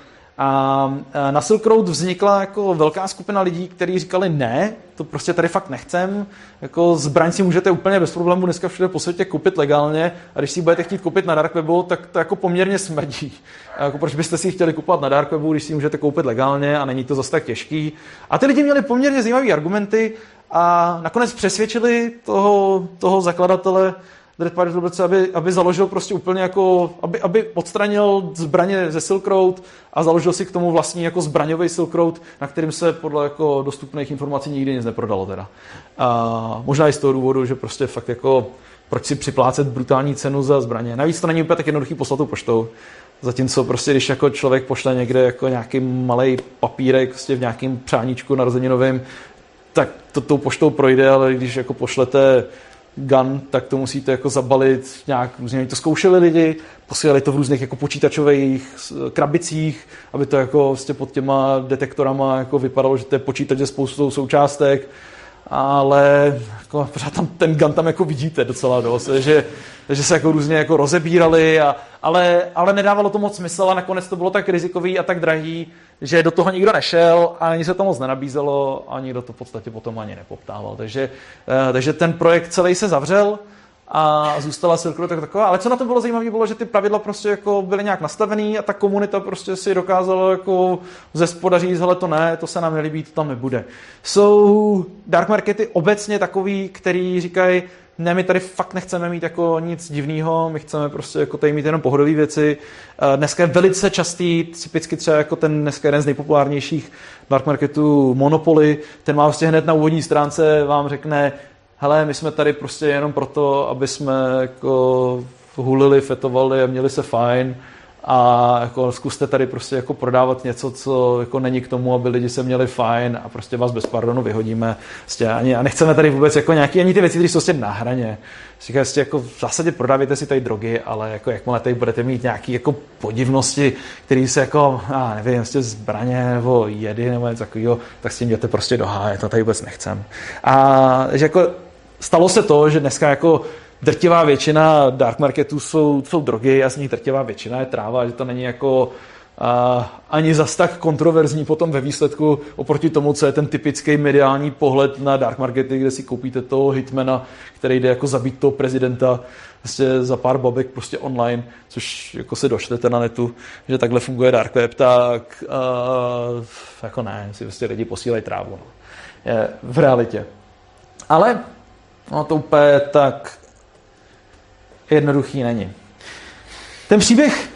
A na Silk Road vznikla jako velká skupina lidí, kteří říkali ne, to prostě tady fakt nechcem. Jako zbraň si můžete úplně bez problémů dneska všude po světě koupit legálně a když si budete chtít koupit na Dark Webu, tak to jako poměrně smrdí. Jako proč byste si ji chtěli kupovat na Dark Webu, když si ji můžete koupit legálně a není to zase tak těžký. A ty lidi měli poměrně zajímavé argumenty a nakonec přesvědčili toho, toho zakladatele Dread Pirate Roberts, aby, aby založil prostě úplně jako, aby, aby odstranil zbraně ze Silk Road a založil si k tomu vlastní jako zbraňový Silk Road, na kterým se podle jako dostupných informací nikdy nic neprodalo teda. A možná i z toho důvodu, že prostě fakt jako proč si připlácet brutální cenu za zbraně. Navíc to není úplně tak jednoduchý poslat tu poštou. Zatímco prostě, když jako člověk pošle někde jako nějaký malý papírek prostě v nějakém přáníčku narozeninovým, tak to tou poštou projde, ale když jako pošlete gun, tak to musíte jako zabalit nějak různě. to zkoušeli lidi, posílali to v různých jako počítačových krabicích, aby to jako vlastně pod těma detektorama jako vypadalo, že to je počítač se spoustou součástek. Ale jako, pořád tam ten gun tam jako vidíte docela dost, že, že se jako různě jako rozebírali, a, ale, ale nedávalo to moc smysl a nakonec to bylo tak rizikový a tak drahý, že do toho nikdo nešel a ani se to moc nenabízelo a nikdo to v podstatě potom ani nepoptával. Takže, eh, takže ten projekt celý se zavřel a zůstala Silk Road taková. Ale co na tom bylo zajímavé, bylo, že ty pravidla prostě jako byly nějak nastavený a ta komunita prostě si dokázala jako ze spoda říct, hele to ne, to se nám nelíbí, to tam nebude. Jsou dark markety obecně takový, který říkají, ne, my tady fakt nechceme mít jako nic divného, my chceme prostě jako tady mít jenom pohodové věci. Dneska je velice častý, typicky třeba jako ten dneska jeden z nejpopulárnějších dark marketů Monopoly, ten má vlastně hned na úvodní stránce vám řekne, hele, my jsme tady prostě jenom proto, aby jsme jako hulili, fetovali a měli se fajn a jako zkuste tady prostě jako prodávat něco, co jako není k tomu, aby lidi se měli fajn a prostě vás bez pardonu vyhodíme. Prostě ani, a nechceme tady vůbec jako nějaký, ani ty věci, které jsou prostě na hraně. Prostě jako v zásadě prodávajte si tady drogy, ale jako jakmile tady budete mít nějaké jako podivnosti, které se jako, já nevím, prostě zbraně nebo jedy nebo něco takového, tak s tím jděte prostě do háje, to tady vůbec nechcem. A že jako stalo se to, že dneska jako drtivá většina dark marketů jsou, jsou drogy a z nich drtivá většina je tráva, že to není jako a, ani zas tak kontroverzní potom ve výsledku oproti tomu, co je ten typický mediální pohled na dark markety, kde si koupíte toho hitmana, který jde jako zabít toho prezidenta prostě za pár babek prostě online, což jako se dočtete na netu, že takhle funguje dark web, tak uh, jako ne, si prostě lidi posílají trávu. No. Je, v realitě. Ale no to úplně tak jednoduchý není. Ten příběh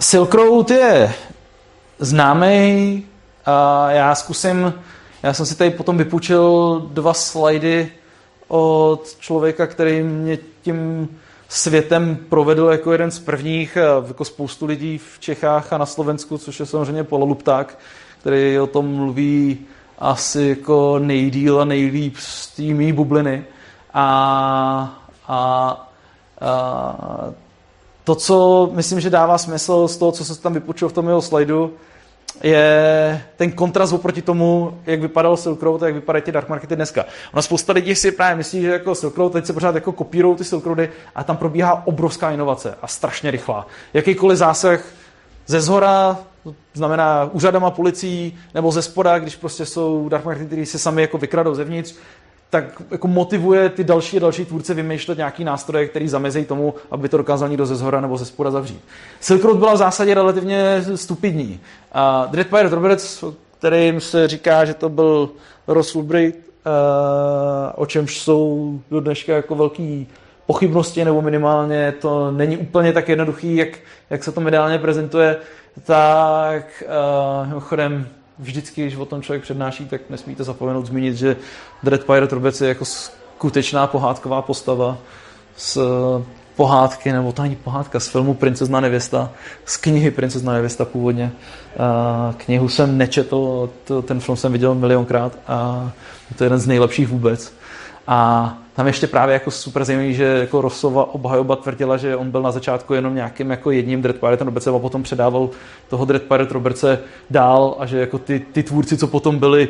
Silk Road je známý a já zkusím, já jsem si tady potom vypůjčil dva slajdy od člověka, který mě tím světem provedl jako jeden z prvních, jako spoustu lidí v Čechách a na Slovensku, což je samozřejmě Polo Lupták, který o tom mluví asi jako nejdíl a nejlíp z té bubliny. A, a to, co myslím, že dává smysl z toho, co se tam vypučil v tom jeho slajdu, je ten kontrast oproti tomu, jak vypadal Silk Road a jak vypadají ty dark markety dneska. Ona spousta lidí si právě myslí, že jako Silk Road, teď se pořád jako kopírují ty Silk Roady a tam probíhá obrovská inovace a strašně rychlá. Jakýkoliv zásah ze zhora, znamená úřadama policií, nebo ze spoda, když prostě jsou dark markety, které se sami jako vykradou zevnitř, tak jako motivuje ty další a další tvůrce vymýšlet nějaký nástroje, který zamezí tomu, aby to dokázal někdo ze zhora nebo ze spoda zavřít. Silk Road byla v zásadě relativně stupidní. A Dread Pirate Roberts, kterým se říká, že to byl Ross Ulbricht, o čemž jsou do dneška jako velký pochybnosti, nebo minimálně to není úplně tak jednoduchý, jak, jak se to mediálně prezentuje, tak uh, chodem vždycky, když o tom člověk přednáší, tak nesmíte zapomenout zmínit, že Dread Pirate Robec je jako skutečná pohádková postava z pohádky, nebo to není pohádka, z filmu Princezna nevěsta, z knihy Princezna nevěsta původně. Knihu jsem nečetl, ten film jsem viděl milionkrát a to je jeden z nejlepších vůbec. A tam ještě právě jako super zajímavý, že jako Rossova obhajoba tvrdila, že on byl na začátku jenom nějakým jako jedním Dread Pirate Robertse a potom předával toho Dread Pirate Robertse dál a že jako ty, ty tvůrci, co potom byli,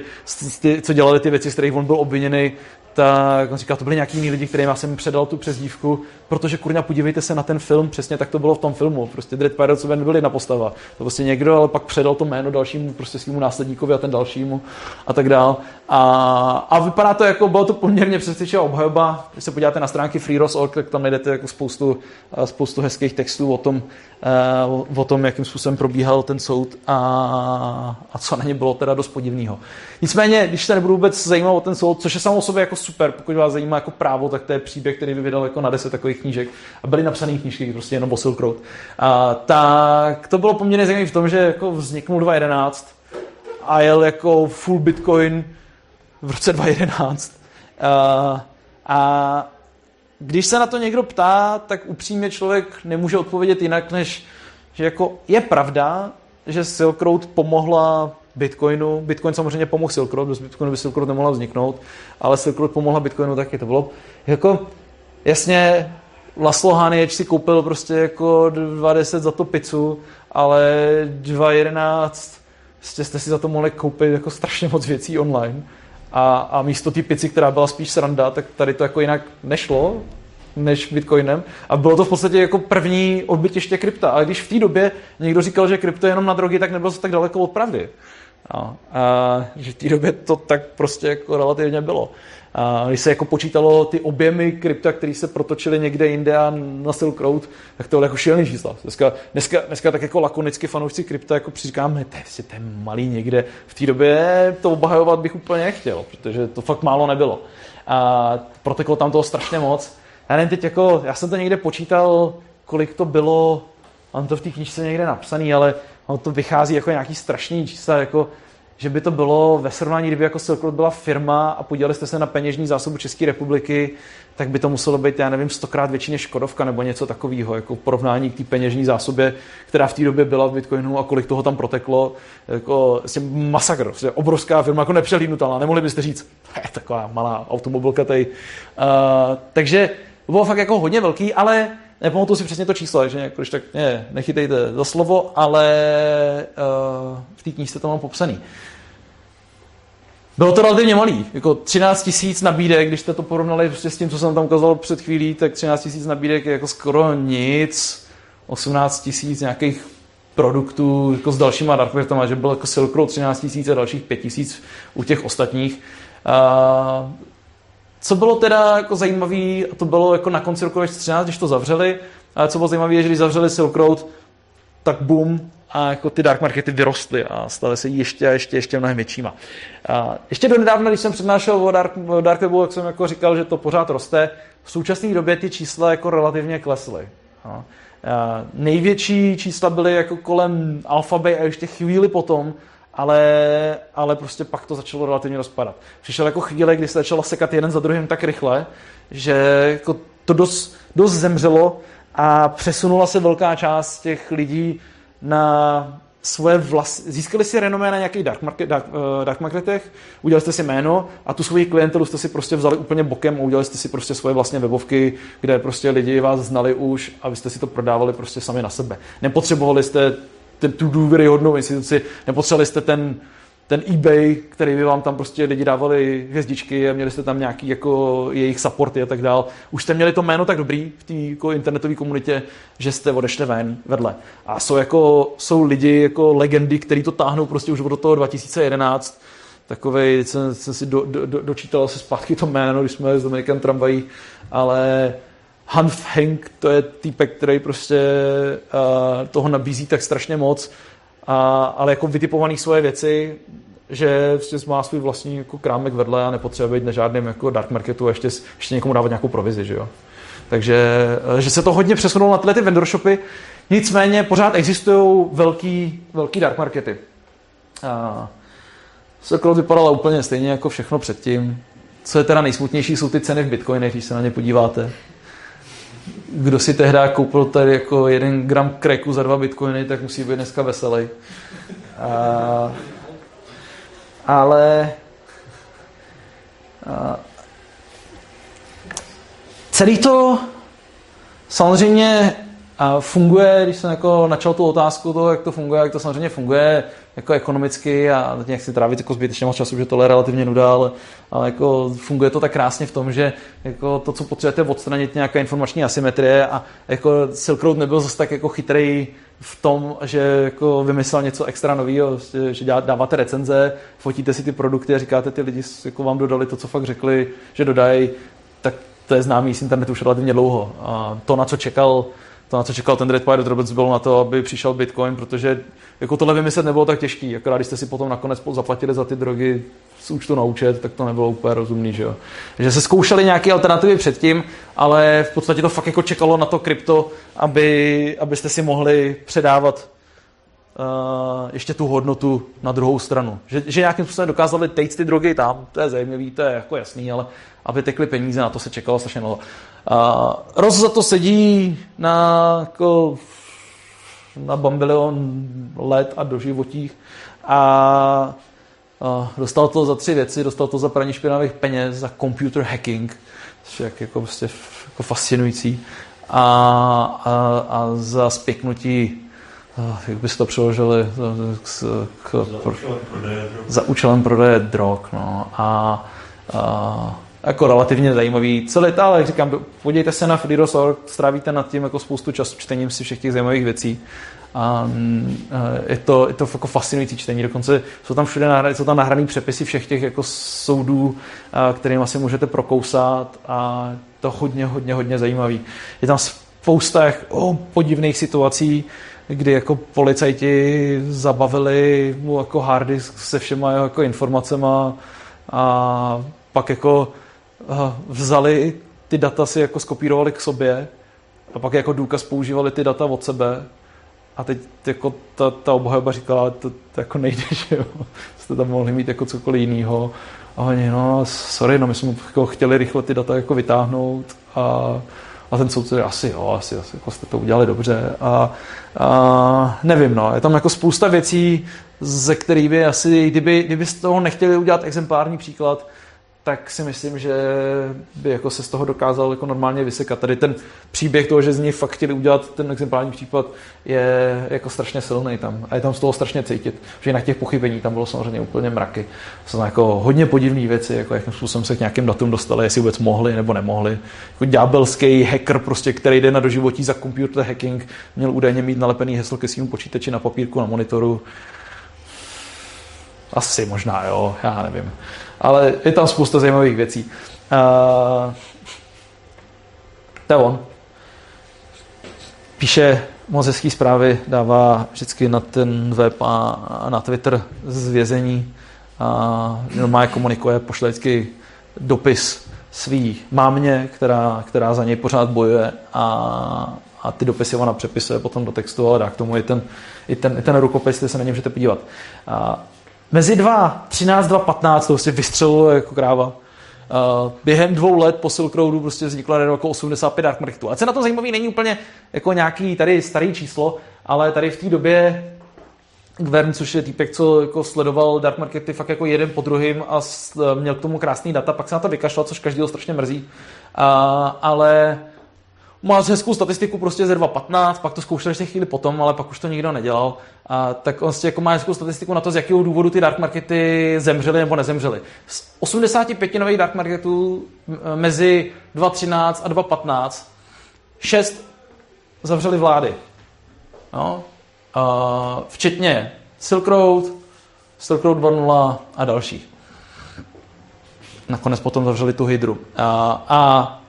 co dělali ty věci, z kterých on byl obviněný, tak on říká, to byli nějaký jiní lidi, kterým já jsem předal tu přezdívku, protože kurňa, podívejte se na ten film, přesně tak to bylo v tom filmu. Prostě Dread Pirates nebyl jedna postava. To prostě někdo, ale pak předal to jméno dalšímu, prostě svýmu následníkovi a ten dalšímu a tak dál. A, a vypadá to jako, bylo to poměrně přesvědčivá obhajoba. Když se podíváte na stránky freeros.org, tak tam najdete jako spoustu, spoustu hezkých textů o tom, o tom, jakým způsobem probíhal ten soud a, a co na ně bylo teda dost podivného. Nicméně, když se nebudu vůbec zajímat o ten soud, což je samo o sobě jako super, pokud vás zajímá jako právo, tak to je příběh, který by vydal jako na deset takových knížek a byly napsané knížky prostě jenom o Silk Road. A, tak to bylo poměrně zajímavé v tom, že jako vzniknul 2011 a jel jako full Bitcoin v roce 2011. A, a když se na to někdo ptá, tak upřímně člověk nemůže odpovědět jinak, než že jako je pravda, že Silk Road pomohla Bitcoinu. Bitcoin samozřejmě pomohl Silk Road, bez Bitcoinu by Silk Road nemohla vzniknout, ale Silk Road pomohla Bitcoinu taky. To bylo jako, jasně, Laszlo Hanič si koupil prostě jako 20 za to pizzu, ale 2.11 prostě jste si za to mohli koupit jako strašně moc věcí online. a, a místo té pici, která byla spíš sranda, tak tady to jako jinak nešlo, než Bitcoinem. A bylo to v podstatě jako první odbytiště krypta. Ale když v té době někdo říkal, že krypto je jenom na drogy, tak nebylo to tak daleko od pravdy. A, a že v té době to tak prostě jako relativně bylo. A když se jako počítalo ty objemy krypta, které se protočily někde jinde a na Silk Road, tak to bylo jako šílený čísla. Dneska, dneska, dneska tak jako lakonicky fanoušci krypta jako přiříkáme, to je, to je malý někde. V té době to obhajovat bych úplně nechtěl, protože to fakt málo nebylo. A proteklo tam toho strašně moc. Já nevím, teď jako, já jsem to někde počítal, kolik to bylo, mám to v té knižce někde napsaný, ale ono to vychází jako nějaký strašný čísla, jako že by to bylo ve srovnání, kdyby jako Silk Road byla firma a podívali jste se na peněžní zásobu České republiky, tak by to muselo být, já nevím, stokrát větší než Škodovka nebo něco takového, jako porovnání k té peněžní zásobě, která v té době byla v Bitcoinu a kolik toho tam proteklo, jako vlastně masakr, vlastně obrovská firma, jako nepřehlídnutelná, nemohli byste říct, je taková malá automobilka tady. Uh, takže to bylo fakt jako hodně velký, ale nepamatuju si přesně to číslo, takže jako, když tak ne, nechytejte za slovo, ale uh, v té knížce to mám popsaný. Bylo to relativně malý, jako 13 tisíc nabídek, když jste to porovnali prostě s tím, co jsem tam ukázal před chvílí, tak 13 tisíc nabídek je jako skoro nic, 18 tisíc nějakých produktů jako s dalšíma darkmarketama, že bylo jako Silk Road 13 tisíc a dalších 5 tisíc u těch ostatních. Uh, co bylo teda jako zajímavé, to bylo jako na konci roku 2013, když to zavřeli, a co bylo zajímavé, je, že když zavřeli Silk Road, tak boom, a jako ty dark markety vyrostly a staly se ještě a ještě, ještě mnohem většíma. A ještě do nedávna, když jsem přednášel o dark, o dark webu, jak jsem jako říkal, že to pořád roste, v současné době ty čísla jako relativně klesly. A největší čísla byly jako kolem Alphabay a ještě chvíli potom, ale, ale prostě pak to začalo relativně rozpadat. Přišel jako chvíle, kdy se začalo sekat jeden za druhým tak rychle, že jako to dost, dost zemřelo a přesunula se velká část těch lidí na svoje vlast... Získali si renomé na nějakých dark, market, dark, uh, dark marketech, udělali jste si jméno a tu svoji klientelu jste si prostě vzali úplně bokem a udělali jste si prostě svoje vlastní webovky, kde prostě lidi vás znali už a vy jste si to prodávali prostě sami na sebe. Nepotřebovali jste ten, tu důvěryhodnou instituci, nepotřebovali jste ten, ten eBay, který by vám tam prostě lidi dávali hvězdičky a měli jste tam nějaký jako jejich supporty a tak dál. Už jste měli to jméno tak dobrý v té jako internetové komunitě, že jste odešli ven vedle. A jsou, jako, jsou lidi jako legendy, který to táhnou prostě už od toho 2011. Takovej, jsem, jsem si do, do, do, dočítal se zpátky to jméno, když jsme s Dominikem tramvají, ale Hanf Henk, to je týpek, který prostě uh, toho nabízí tak strašně moc, a, ale jako vytipovaný svoje věci, že prostě má svůj vlastní jako krámek vedle a nepotřebuje být na žádném jako dark marketu a ještě, ještě někomu dávat nějakou provizi, že jo. Takže eh, že se to hodně přesunulo na tyhle ty vendor shopy, nicméně pořád existují velký, velký dark markety. A Circle vypadala úplně stejně jako všechno předtím. Co je teda nejsmutnější, jsou ty ceny v bitcoinech, když se na ně podíváte kdo si tehdy koupil tady jako jeden gram kreku za dva bitcoiny, tak musí být dneska veselý. A, ale a, celý to samozřejmě funguje, když jsem jako načal tu otázku toho, jak to funguje, jak to samozřejmě funguje jako ekonomicky a nějak si trávit jako zbytečně moc času, že tohle je relativně nuda, ale, ale jako funguje to tak krásně v tom, že jako to, co potřebujete odstranit nějaká informační asymetrie a jako Silk Road nebyl zase tak jako chytrý v tom, že jako vymyslel něco extra nového, že dáváte recenze, fotíte si ty produkty a říkáte, ty lidi jako vám dodali to, co fakt řekli, že dodají, tak to je známý z internetu už relativně dlouho. A to, na co čekal to, na co čekal ten Red Pirate Roberts, bylo na to, aby přišel Bitcoin, protože jako tohle vymyslet nebylo tak těžký. Akorát když jste si potom nakonec zaplatili za ty drogy z účtu na účet, tak to nebylo úplně rozumný, že jo. Že se zkoušeli nějaké alternativy předtím, ale v podstatě to fakt jako čekalo na to krypto, aby, abyste si mohli předávat uh, ještě tu hodnotu na druhou stranu. Že, že nějakým způsobem dokázali tejct ty drogy tam, to je zajímavý, to je jako jasný, ale aby tekly peníze, na to se čekalo strašně dlouho. Uh, Roz za to sedí na, jako, na bambilion let a doživotích a uh, dostal to za tři věci. Dostal to za praní špinavých peněz, za computer hacking, což je jako, prostě jako fascinující, a, a, a za spěknutí jak bys to přeložili, k, k, Za účelem prodeje drog. za účelem prodeje drog. No. A, a jako relativně zajímavý. Celý to, ale jak říkám, podívejte se na Freedos.org, strávíte nad tím jako spoustu času čtením si všech těch zajímavých věcí. A mm, je to, je to jako fascinující čtení. Dokonce jsou tam všude nahraný, jsou tam nahraný přepisy všech těch jako soudů, a, kterým asi můžete prokousat a to hodně, hodně, hodně zajímavý. Je tam spousta oh, podivných situací, kdy jako policajti zabavili mu jako hard disk se všema jeho jako informacema a pak jako vzali ty data si jako skopírovali k sobě a pak jako důkaz používali ty data od sebe. A teď jako ta, ta obhajoba říkala, to, to jako nejde, že jo, jste tam mohli mít jako cokoliv jiného. A oni, no sorry, no my jsme jako chtěli rychle ty data jako vytáhnout a a ten soudce asi jo, asi, asi jako jste to udělali dobře. A, a nevím, no, je tam jako spousta věcí, ze kterých by asi, kdyby, kdyby z toho nechtěli udělat exemplární příklad, tak si myslím, že by jako se z toho dokázal jako normálně vysekat. Tady ten příběh toho, že z něj fakt chtěli udělat ten exemplární případ, je jako strašně silný tam. A je tam z toho strašně cítit, že jinak těch pochybení tam bylo samozřejmě úplně mraky. Jsou jako hodně podivné věci, jako jakým způsobem se k nějakým datům dostali, jestli vůbec mohli nebo nemohli. Jako ďábelský hacker, prostě, který jde na doživotí za computer hacking, měl údajně mít nalepený heslo ke svým počítači na papírku, na monitoru. Asi možná, jo, já nevím ale je tam spousta zajímavých věcí. Uh, to je on. Píše moc hezký zprávy, dává vždycky na ten web a na Twitter z vězení. A normálně komunikuje, pošle vždycky dopis svý mámě, která, která za něj pořád bojuje a, a ty dopisy ona přepisuje potom do textu, ale dá k tomu i ten, i ten, i ten rukopis, kde se na něj můžete podívat. A Mezi 2, 13, 2, 15 to prostě vystřelilo jako kráva. Uh, během dvou let po Silk Roadu prostě vzniklo jako 85 dark marketů. A co na to zajímavé není úplně jako nějaký tady starý číslo, ale tady v té době Gvern, což je týpek, co jako sledoval dark markety fakt jako jeden po druhým a měl k tomu krásný data, pak se na to vykašlal, což každého strašně mrzí. Uh, ale má hezkou statistiku prostě ze 2.15, pak to zkoušel ještě chvíli potom, ale pak už to nikdo nedělal. A, tak on jako má hezkou statistiku na to, z jakého důvodu ty dark markety zemřely nebo nezemřely. Z 85 nových dark marketů mezi 2.13 a 2.15 6 zavřely vlády. No. A, včetně Silk Road, Silk Road 2.0 a další. Nakonec potom zavřeli tu hydru. A, a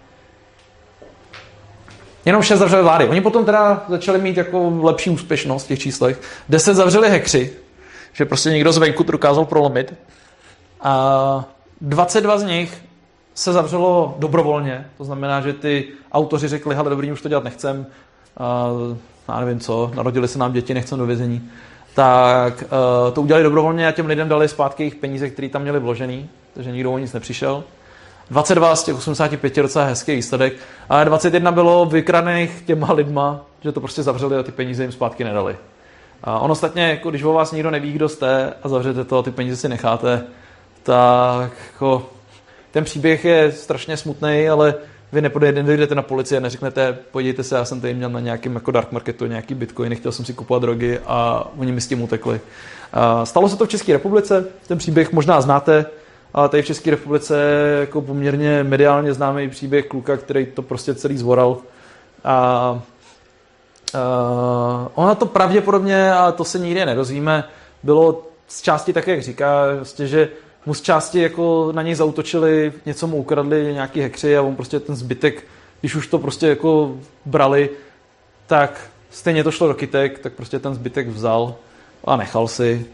Jenom šest zavřeli vlády. Oni potom teda začali mít jako lepší úspěšnost v těch číslech. Deset zavřeli hekři, že prostě někdo zvenku to dokázal prolomit. A 22 z nich se zavřelo dobrovolně. To znamená, že ty autoři řekli, hele dobrý, už to dělat nechcem. Já nevím co, narodili se nám děti, nechcem do vězení. Tak uh, to udělali dobrovolně a těm lidem dali zpátky jejich peníze, které tam měli vložený, takže nikdo o nic nepřišel. 22 z těch 85 je docela hezký výsledek, ale 21 bylo vykradených těma lidma, že to prostě zavřeli a ty peníze jim zpátky nedali. A on ostatně, jako když o vás nikdo neví, kdo jste a zavřete to a ty peníze si necháte, tak jako, ten příběh je strašně smutný, ale vy nejdete na policii a neřeknete, podívejte se, já jsem tady měl na nějakém jako dark marketu nějaký bitcoin, chtěl jsem si kupovat drogy a oni mi s tím utekli. Stalo se to v České republice, ten příběh možná znáte, ale tady v České republice jako poměrně mediálně známý příběh kluka, který to prostě celý zvoral. A uh, ona to pravděpodobně, a to se nikdy nedozvíme, bylo z části tak, jak říká, prostě, že mu z části jako na něj zautočili, něco mu ukradli, nějaký hekři a on prostě ten zbytek, když už to prostě jako brali, tak stejně to šlo do kytek, tak prostě ten zbytek vzal a nechal si.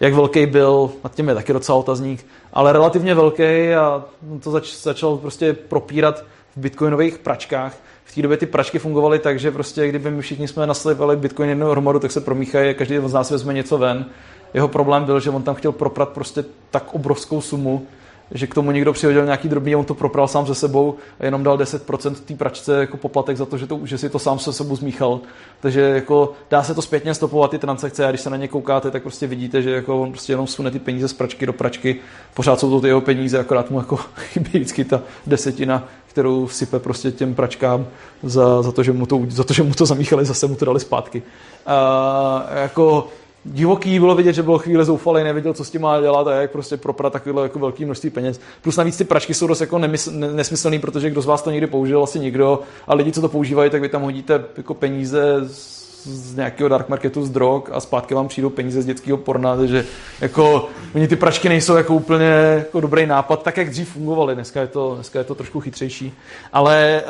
Jak velký byl, nad tím je taky docela otazník ale relativně velký a to zač, začal prostě propírat v bitcoinových pračkách. V té době ty pračky fungovaly tak, že prostě kdyby my všichni jsme naslivali bitcoin jednou hromadu, tak se promíchají a každý z nás vezme něco ven. Jeho problém byl, že on tam chtěl proprat prostě tak obrovskou sumu, že k tomu někdo přihodil nějaký drobný, on to propral sám se sebou a jenom dal 10% té pračce jako poplatek za to, že, to, že si to sám se sebou zmíchal. Takže jako dá se to zpětně stopovat ty transakce a když se na ně koukáte, tak prostě vidíte, že jako on prostě jenom sune ty peníze z pračky do pračky, pořád jsou to ty jeho peníze, akorát mu jako chybí vždycky ta desetina, kterou vsype prostě těm pračkám za, za, to, že mu to, za to, že mu to zamíchali, zase mu to dali zpátky. A, jako divoký bylo vidět, že bylo chvíli zoufalý, nevěděl, co s tím má dělat a jak prostě proprat takovéhle jako velké množství peněz. Plus navíc ty pračky jsou dost jako nesmyslný, protože kdo z vás to někdy použil, asi nikdo, a lidi, co to používají, tak vy tam hodíte jako peníze z, z nějakého dark marketu z drog a zpátky vám přijdou peníze z dětského porna, takže jako oni ty pračky nejsou jako úplně jako dobrý nápad, tak jak dřív fungovaly, dneska je to, dneska je to trošku chytřejší, ale,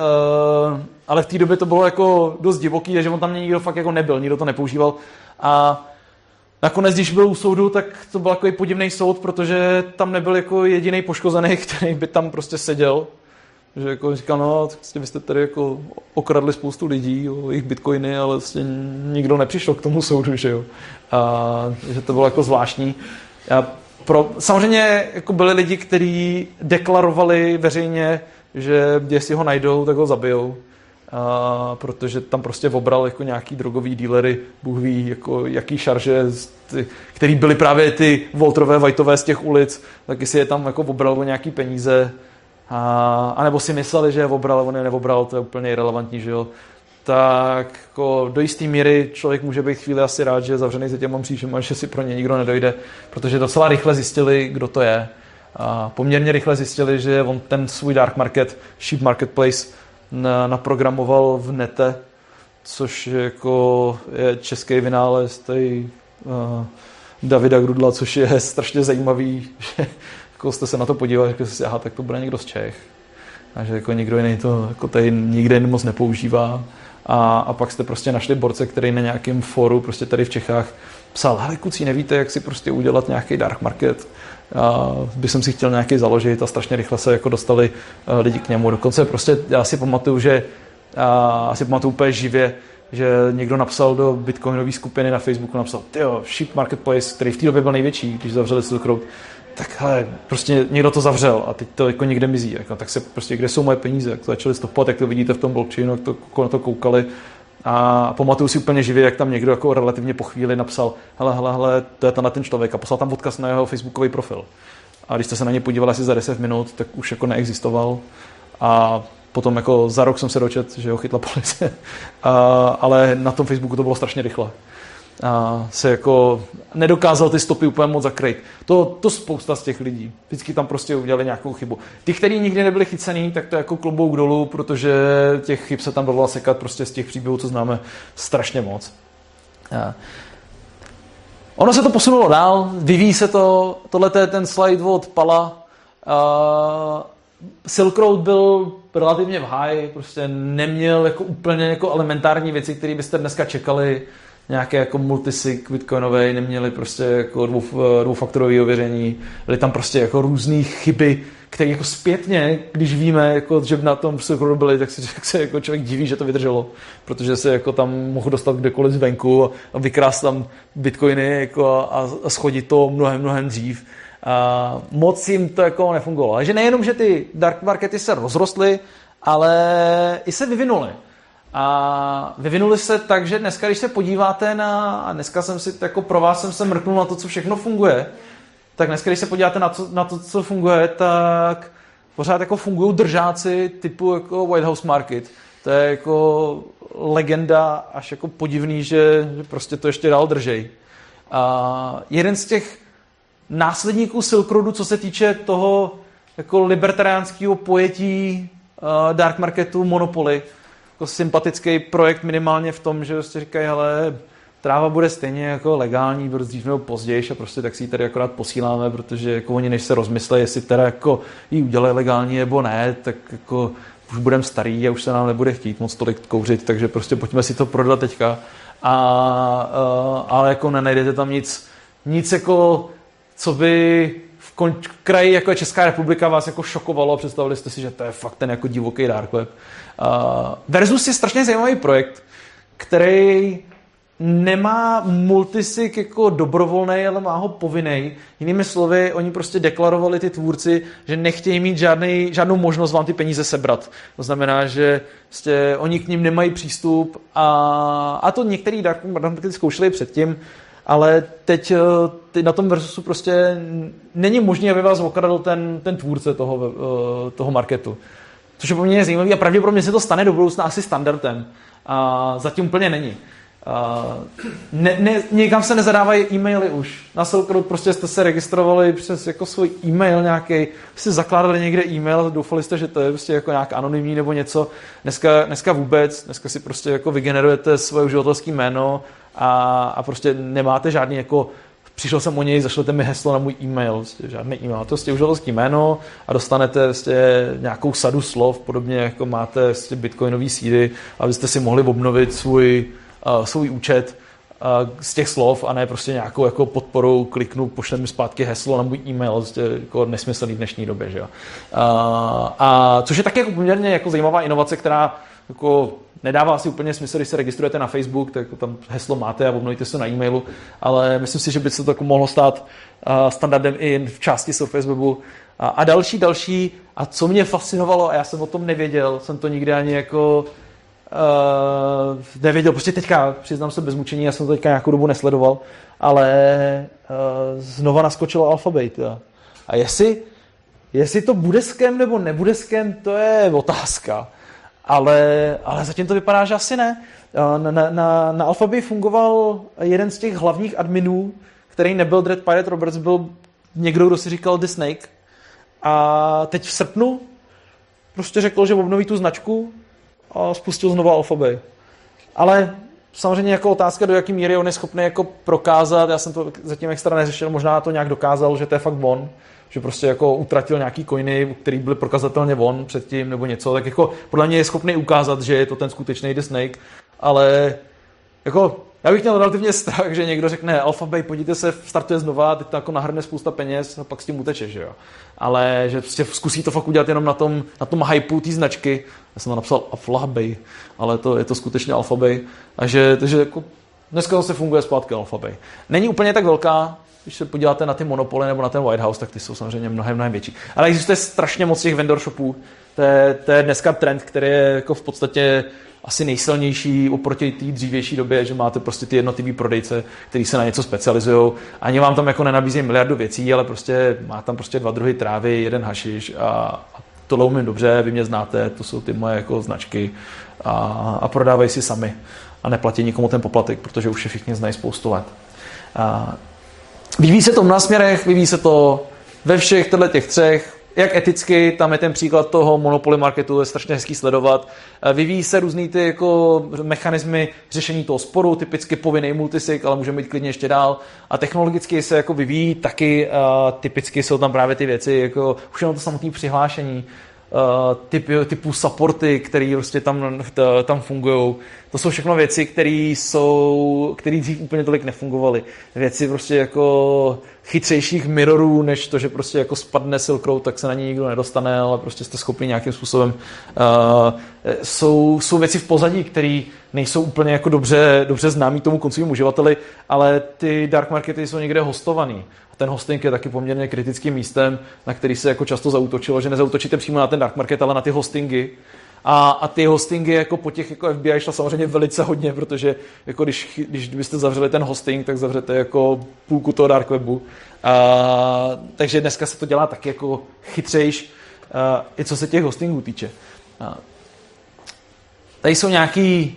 uh, ale v té době to bylo jako dost divoký, že on tam nikdo fakt jako nebyl, nikdo to nepoužíval. A Nakonec, když byl u soudu, tak to byl takový podivný soud, protože tam nebyl jako jediný poškozený, který by tam prostě seděl. Že jako říkal, no, tak vy jste tady jako okradli spoustu lidí o jejich bitcoiny, ale vlastně nikdo nepřišel k tomu soudu, že jo. A, že to bylo jako zvláštní. A pro, samozřejmě jako byli lidi, kteří deklarovali veřejně, že jestli ho najdou, tak ho zabijou a, protože tam prostě obral jako nějaký drogový dílery, Bůh ví, jako jaký šarže, ty, který byly právě ty Voltrové, Whiteové z těch ulic, tak si je tam jako obral o nějaký peníze, a, a nebo si mysleli, že je obral, on je neobral, to je úplně irrelevantní, že jo. Tak jako do jisté míry člověk může být chvíli asi rád, že je zavřený za těma mřížema, že si pro ně nikdo nedojde, protože docela rychle zjistili, kdo to je. A poměrně rychle zjistili, že on ten svůj dark market, sheep marketplace, naprogramoval v nete, což jako je český vynález tady uh, Davida Grudla, což je strašně zajímavý, že jako jste se na to podívali, že si, aha, tak to bude někdo z Čech. A že jako nikdo jiný to jako tady nikde moc nepoužívá. A, a pak jste prostě našli borce, který na nějakém foru prostě tady v Čechách psal, hele kucí, nevíte, jak si prostě udělat nějaký dark market, a by jsem si chtěl nějaký založit a strašně rychle se jako dostali eh, lidi k němu. Dokonce prostě já si pamatuju, že a asi pamatuju úplně živě, že někdo napsal do bitcoinové skupiny na Facebooku, napsal, tyjo, Ship Marketplace, který v té době byl největší, když zavřeli Silk tak hele, prostě někdo to zavřel a teď to jako někde mizí. Jako, tak se prostě, kde jsou moje peníze, jak to začali stopovat, jak to vidíte v tom blockchainu, jak to, na to koukali. A pamatuju si úplně živě, jak tam někdo jako relativně po chvíli napsal, hele, hele, hele, to je ten ten člověk a poslal tam odkaz na jeho facebookový profil. A když jste se na ně podívali asi za 10 minut, tak už jako neexistoval. A potom jako za rok jsem se dočet, že ho chytla policie. A, ale na tom Facebooku to bylo strašně rychle a se jako nedokázal ty stopy úplně moc zakryt. To, to spousta z těch lidí. Vždycky tam prostě udělali nějakou chybu. Ty, kteří nikdy nebyli chycený, tak to jako klobouk dolů, protože těch chyb se tam dalo sekat prostě z těch příběhů, co známe, strašně moc. A ono se to posunulo dál, vyvíjí se to, tohle je ten slide od Pala. A Silk Road byl relativně v high, prostě neměl jako úplně jako elementární věci, které byste dneska čekali nějaké jako multisig bitcoinové, neměli prostě jako dvou, dvoufaktorové ověření, byly tam prostě jako různé chyby, které jako zpětně, když víme, jako, že na tom serveru byli, tak se, tak se jako člověk diví, že to vydrželo, protože se jako tam mohl dostat kdekoliv zvenku a, a vykrást tam bitcoiny jako a, a schodit to mnohem, mnohem dřív. A moc jim to jako nefungovalo. Takže nejenom, že ty dark markety se rozrostly, ale i se vyvinuly. A vyvinuli se tak, že dneska, když se podíváte na, a dneska jsem si, jako pro vás jsem se mrknul na to, co všechno funguje, tak dneska, když se podíváte na, co, na to, co funguje, tak pořád jako fungují držáci typu jako White House Market. To je jako legenda až jako podivný, že, prostě to ještě dál držej. A jeden z těch následníků Silk Roadu, co se týče toho jako libertariánského pojetí uh, dark marketu, monopoly, jako sympatický projekt minimálně v tom, že prostě říkají, hele, tráva bude stejně jako legální, bude dřív nebo později a prostě tak si ji tady akorát posíláme, protože jako oni než se rozmyslejí, jestli teda jako ji udělají legální nebo ne, tak jako už budeme starý a už se nám nebude chtít moc tolik kouřit, takže prostě pojďme si to prodat teďka. A, a ale jako nenajdete tam nic, nic jako, co by v kraji jako je Česká republika vás jako šokovalo, představili jste si, že to je fakt ten jako divoký dark web. Uh, Versus je strašně zajímavý projekt, který nemá multisig jako dobrovolný, ale má ho povinný. Jinými slovy, oni prostě deklarovali ty tvůrci, že nechtějí mít žádný, žádnou možnost vám ty peníze sebrat. To znamená, že prostě oni k ním nemají přístup a, a to některý dark markety zkoušeli předtím, ale teď, teď na tom versusu prostě není možné, aby vás okradl ten, ten tvůrce toho, toho marketu. Což je poměrně zajímavé a pravděpodobně se to stane do budoucna asi standardem. A zatím úplně není. Uh, ne, ne, někam se nezadávají e-maily už. Na Silk Road prostě jste se registrovali přes jako svůj e-mail nějaký, jste zakládali někde e-mail, doufali jste, že to je prostě jako nějak anonymní nebo něco. Dneska, dneska vůbec, dneska si prostě jako vygenerujete svoje uživatelské jméno a, a prostě nemáte žádný jako přišel jsem o něj, zašlete mi heslo na můj e-mail, prostě žádný e-mail, to je prostě uživatelské jméno a dostanete prostě nějakou sadu slov, podobně jako máte prostě bitcoinový sídy, abyste si mohli obnovit svůj uh, svůj účet z těch slov a ne prostě nějakou jako podporou kliknu, pošle mi zpátky heslo na můj e-mail, prostě jako nesmyslný v dnešní době. Že jo? Uh, a což je taky jako poměrně jako zajímavá inovace, která jako nedává asi úplně smysl, když se registrujete na Facebook, tak tam heslo máte a obnovíte se na e-mailu, ale myslím si, že by se to jako mohlo stát uh, standardem i v části Surface Webu. A, a další, další, a co mě fascinovalo, a já jsem o tom nevěděl, jsem to nikdy ani jako uh, nevěděl, prostě teďka, přiznám se bez mučení, já jsem to teďka nějakou dobu nesledoval, ale uh, znova naskočilo Alphabet. Jo. A jestli, jestli to bude skem nebo nebude skem, to je otázka. Ale, ale zatím to vypadá, že asi ne. Na, na, na, na Alphabet fungoval jeden z těch hlavních adminů, který nebyl Dread Pirate Roberts, byl někdo, kdo si říkal The Snake. A teď v srpnu prostě řekl, že obnoví tu značku a spustil znovu Alphabet. Ale samozřejmě jako otázka, do jaký míry on je schopný jako prokázat, já jsem to zatím extra neřešil, možná to nějak dokázal, že to je fakt on, že prostě jako utratil nějaký coiny, který byly prokazatelně on předtím nebo něco, tak jako podle mě je schopný ukázat, že je to ten skutečný The Snake, ale jako já bych měl relativně strach, že někdo řekne Alphabet, podívejte se, startuje znova, teď to jako nahrne spousta peněz a pak s tím uteče, že jo. Ale že prostě zkusí to fakt udělat jenom na tom, na tom hypeu té značky. Já jsem to napsal Alphabet, ale to, je to skutečně Alphabet. A že, takže jako dneska zase funguje zpátky Alphabet. Není úplně tak velká, když se podíváte na ty monopoly nebo na ten White House, tak ty jsou samozřejmě mnohem, mnohem větší. Ale existuje strašně moc těch vendor shopů. To je, to je dneska trend, který je jako v podstatě asi nejsilnější oproti té dřívější době, že máte prostě ty jednotliví prodejce, kteří se na něco specializují. Ani vám tam jako nenabízí miliardu věcí, ale prostě má tam prostě dva druhy trávy, jeden hašiš a, a tohle umím dobře, vy mě znáte, to jsou ty moje jako značky a, a prodávají si sami a neplatí nikomu ten poplatek, protože už je všichni znají spoustu let. A vyvíjí se to na směrech, vyvíjí se to ve všech těch třech, jak eticky, tam je ten příklad toho monopoly marketu, je strašně hezký sledovat. Eh, vyvíjí se různý ty jako mechanismy řešení toho sporu, typicky povinný multisig, ale můžeme jít klidně ještě dál. A technologicky se jako vyvíjí taky, uh, typicky jsou tam právě ty věci, jako už jenom to samotné přihlášení, typ, typu supporty, které prostě tam, tam fungují. To jsou všechno věci, které jsou, které dřív úplně tolik nefungovaly. Věci prostě jako chytřejších mirrorů, než to, že prostě jako spadne Silk Road, tak se na ní nikdo nedostane, ale prostě jste schopni nějakým způsobem. Uh, jsou, jsou věci v pozadí, které nejsou úplně jako dobře, dobře známý tomu koncovým uživateli, ale ty dark markety jsou někde hostovaný. Ten hosting je taky poměrně kritickým místem, na který se jako často zautočilo, že nezautočíte přímo na ten dark market, ale na ty hostingy, a, a ty hostingy jako po těch jako FBI šla samozřejmě velice hodně, protože jako když, když byste zavřeli ten hosting, tak zavřete jako půlku toho dark webu. A, takže dneska se to dělá taky jako chytřejš, a, i co se těch hostingů týče. A, tady jsou nějaký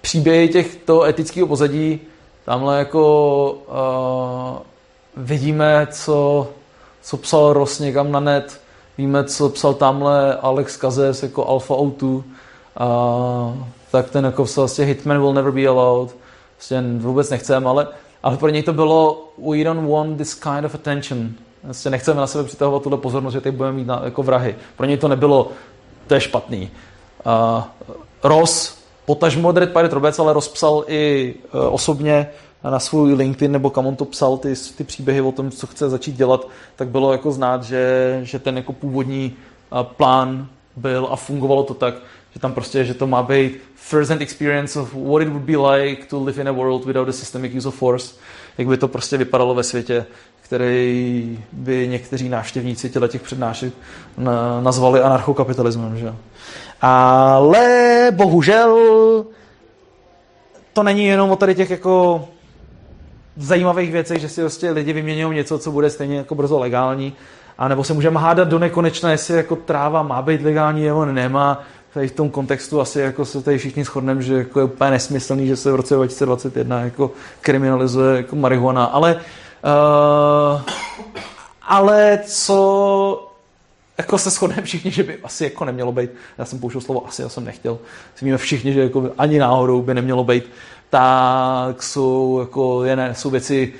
příběhy těchto etického pozadí. Tamhle jako a, vidíme, co, co psal Ross někam na net, Víme, co psal tamhle Alex Kazes jako Alpha O2, a, tak ten jako psal vlastně Hitman will never be allowed, vlastně vůbec nechceme, ale, ale pro něj to bylo we don't want this kind of attention. Vlastně nechceme na sebe přitahovat tuhle pozornost, že teď budeme mít na, jako vrahy. Pro něj to nebylo, to je špatný. A, Ross, potažmo Dread Pirate Roberts, ale rozpsal i uh, osobně na svůj LinkedIn nebo kam on to psal ty, ty příběhy o tom, co chce začít dělat, tak bylo jako znát, že, že ten jako původní plán byl a fungovalo to tak, že tam prostě, že to má být first hand experience of what it would be like to live in a world without a systemic use of force, jak by to prostě vypadalo ve světě, který by někteří návštěvníci těle těch přednášek nazvali anarchokapitalismem. Že? Ale bohužel to není jenom o tady těch jako zajímavých věcech, že si prostě lidi vyměňují něco, co bude stejně jako brzo legální, A nebo se můžeme hádat do nekonečna, jestli jako tráva má být legální nebo nemá. Tady v tom kontextu asi jako se tady všichni shodneme, že jako je úplně nesmyslný, že se v roce 2021 jako kriminalizuje jako marihuana. Ale, uh, ale co jako se shodneme všichni, že by asi jako nemělo být, já jsem použil slovo asi, já jsem nechtěl, si víme všichni, že jako ani náhodou by nemělo být, tak jsou, jako, je, jsou věci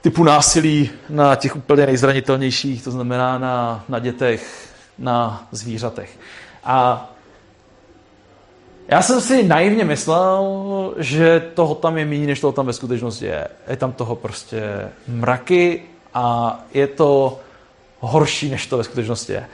typu násilí na těch úplně nejzranitelnějších, to znamená na, na dětech, na zvířatech. A já jsem si naivně myslel, že toho tam je méně, než toho tam ve skutečnosti je. Je tam toho prostě mraky a je to horší, než to ve skutečnosti je.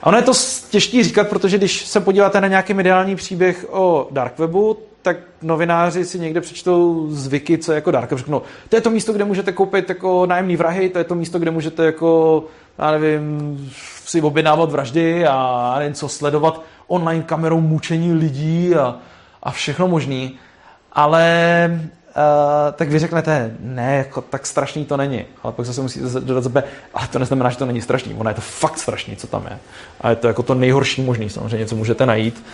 A ono je to těžké říkat, protože když se podíváte na nějaký mediální příběh o dark webu, tak novináři si někde přečtou zvyky, co je jako web. Řeknou, to je to místo, kde můžete koupit jako nájemný vrahy, to je to místo, kde můžete jako, já nevím, si objednávat vraždy a nevím co, sledovat online kamerou mučení lidí a, a všechno možný. Ale Uh, tak vy řeknete, ne, jako, tak strašný to není. Ale pak zase musíte dodat zase, ale to neznamená, že to není strašný. Ono je to fakt strašný, co tam je. A je to jako to nejhorší možný, samozřejmě, co můžete najít.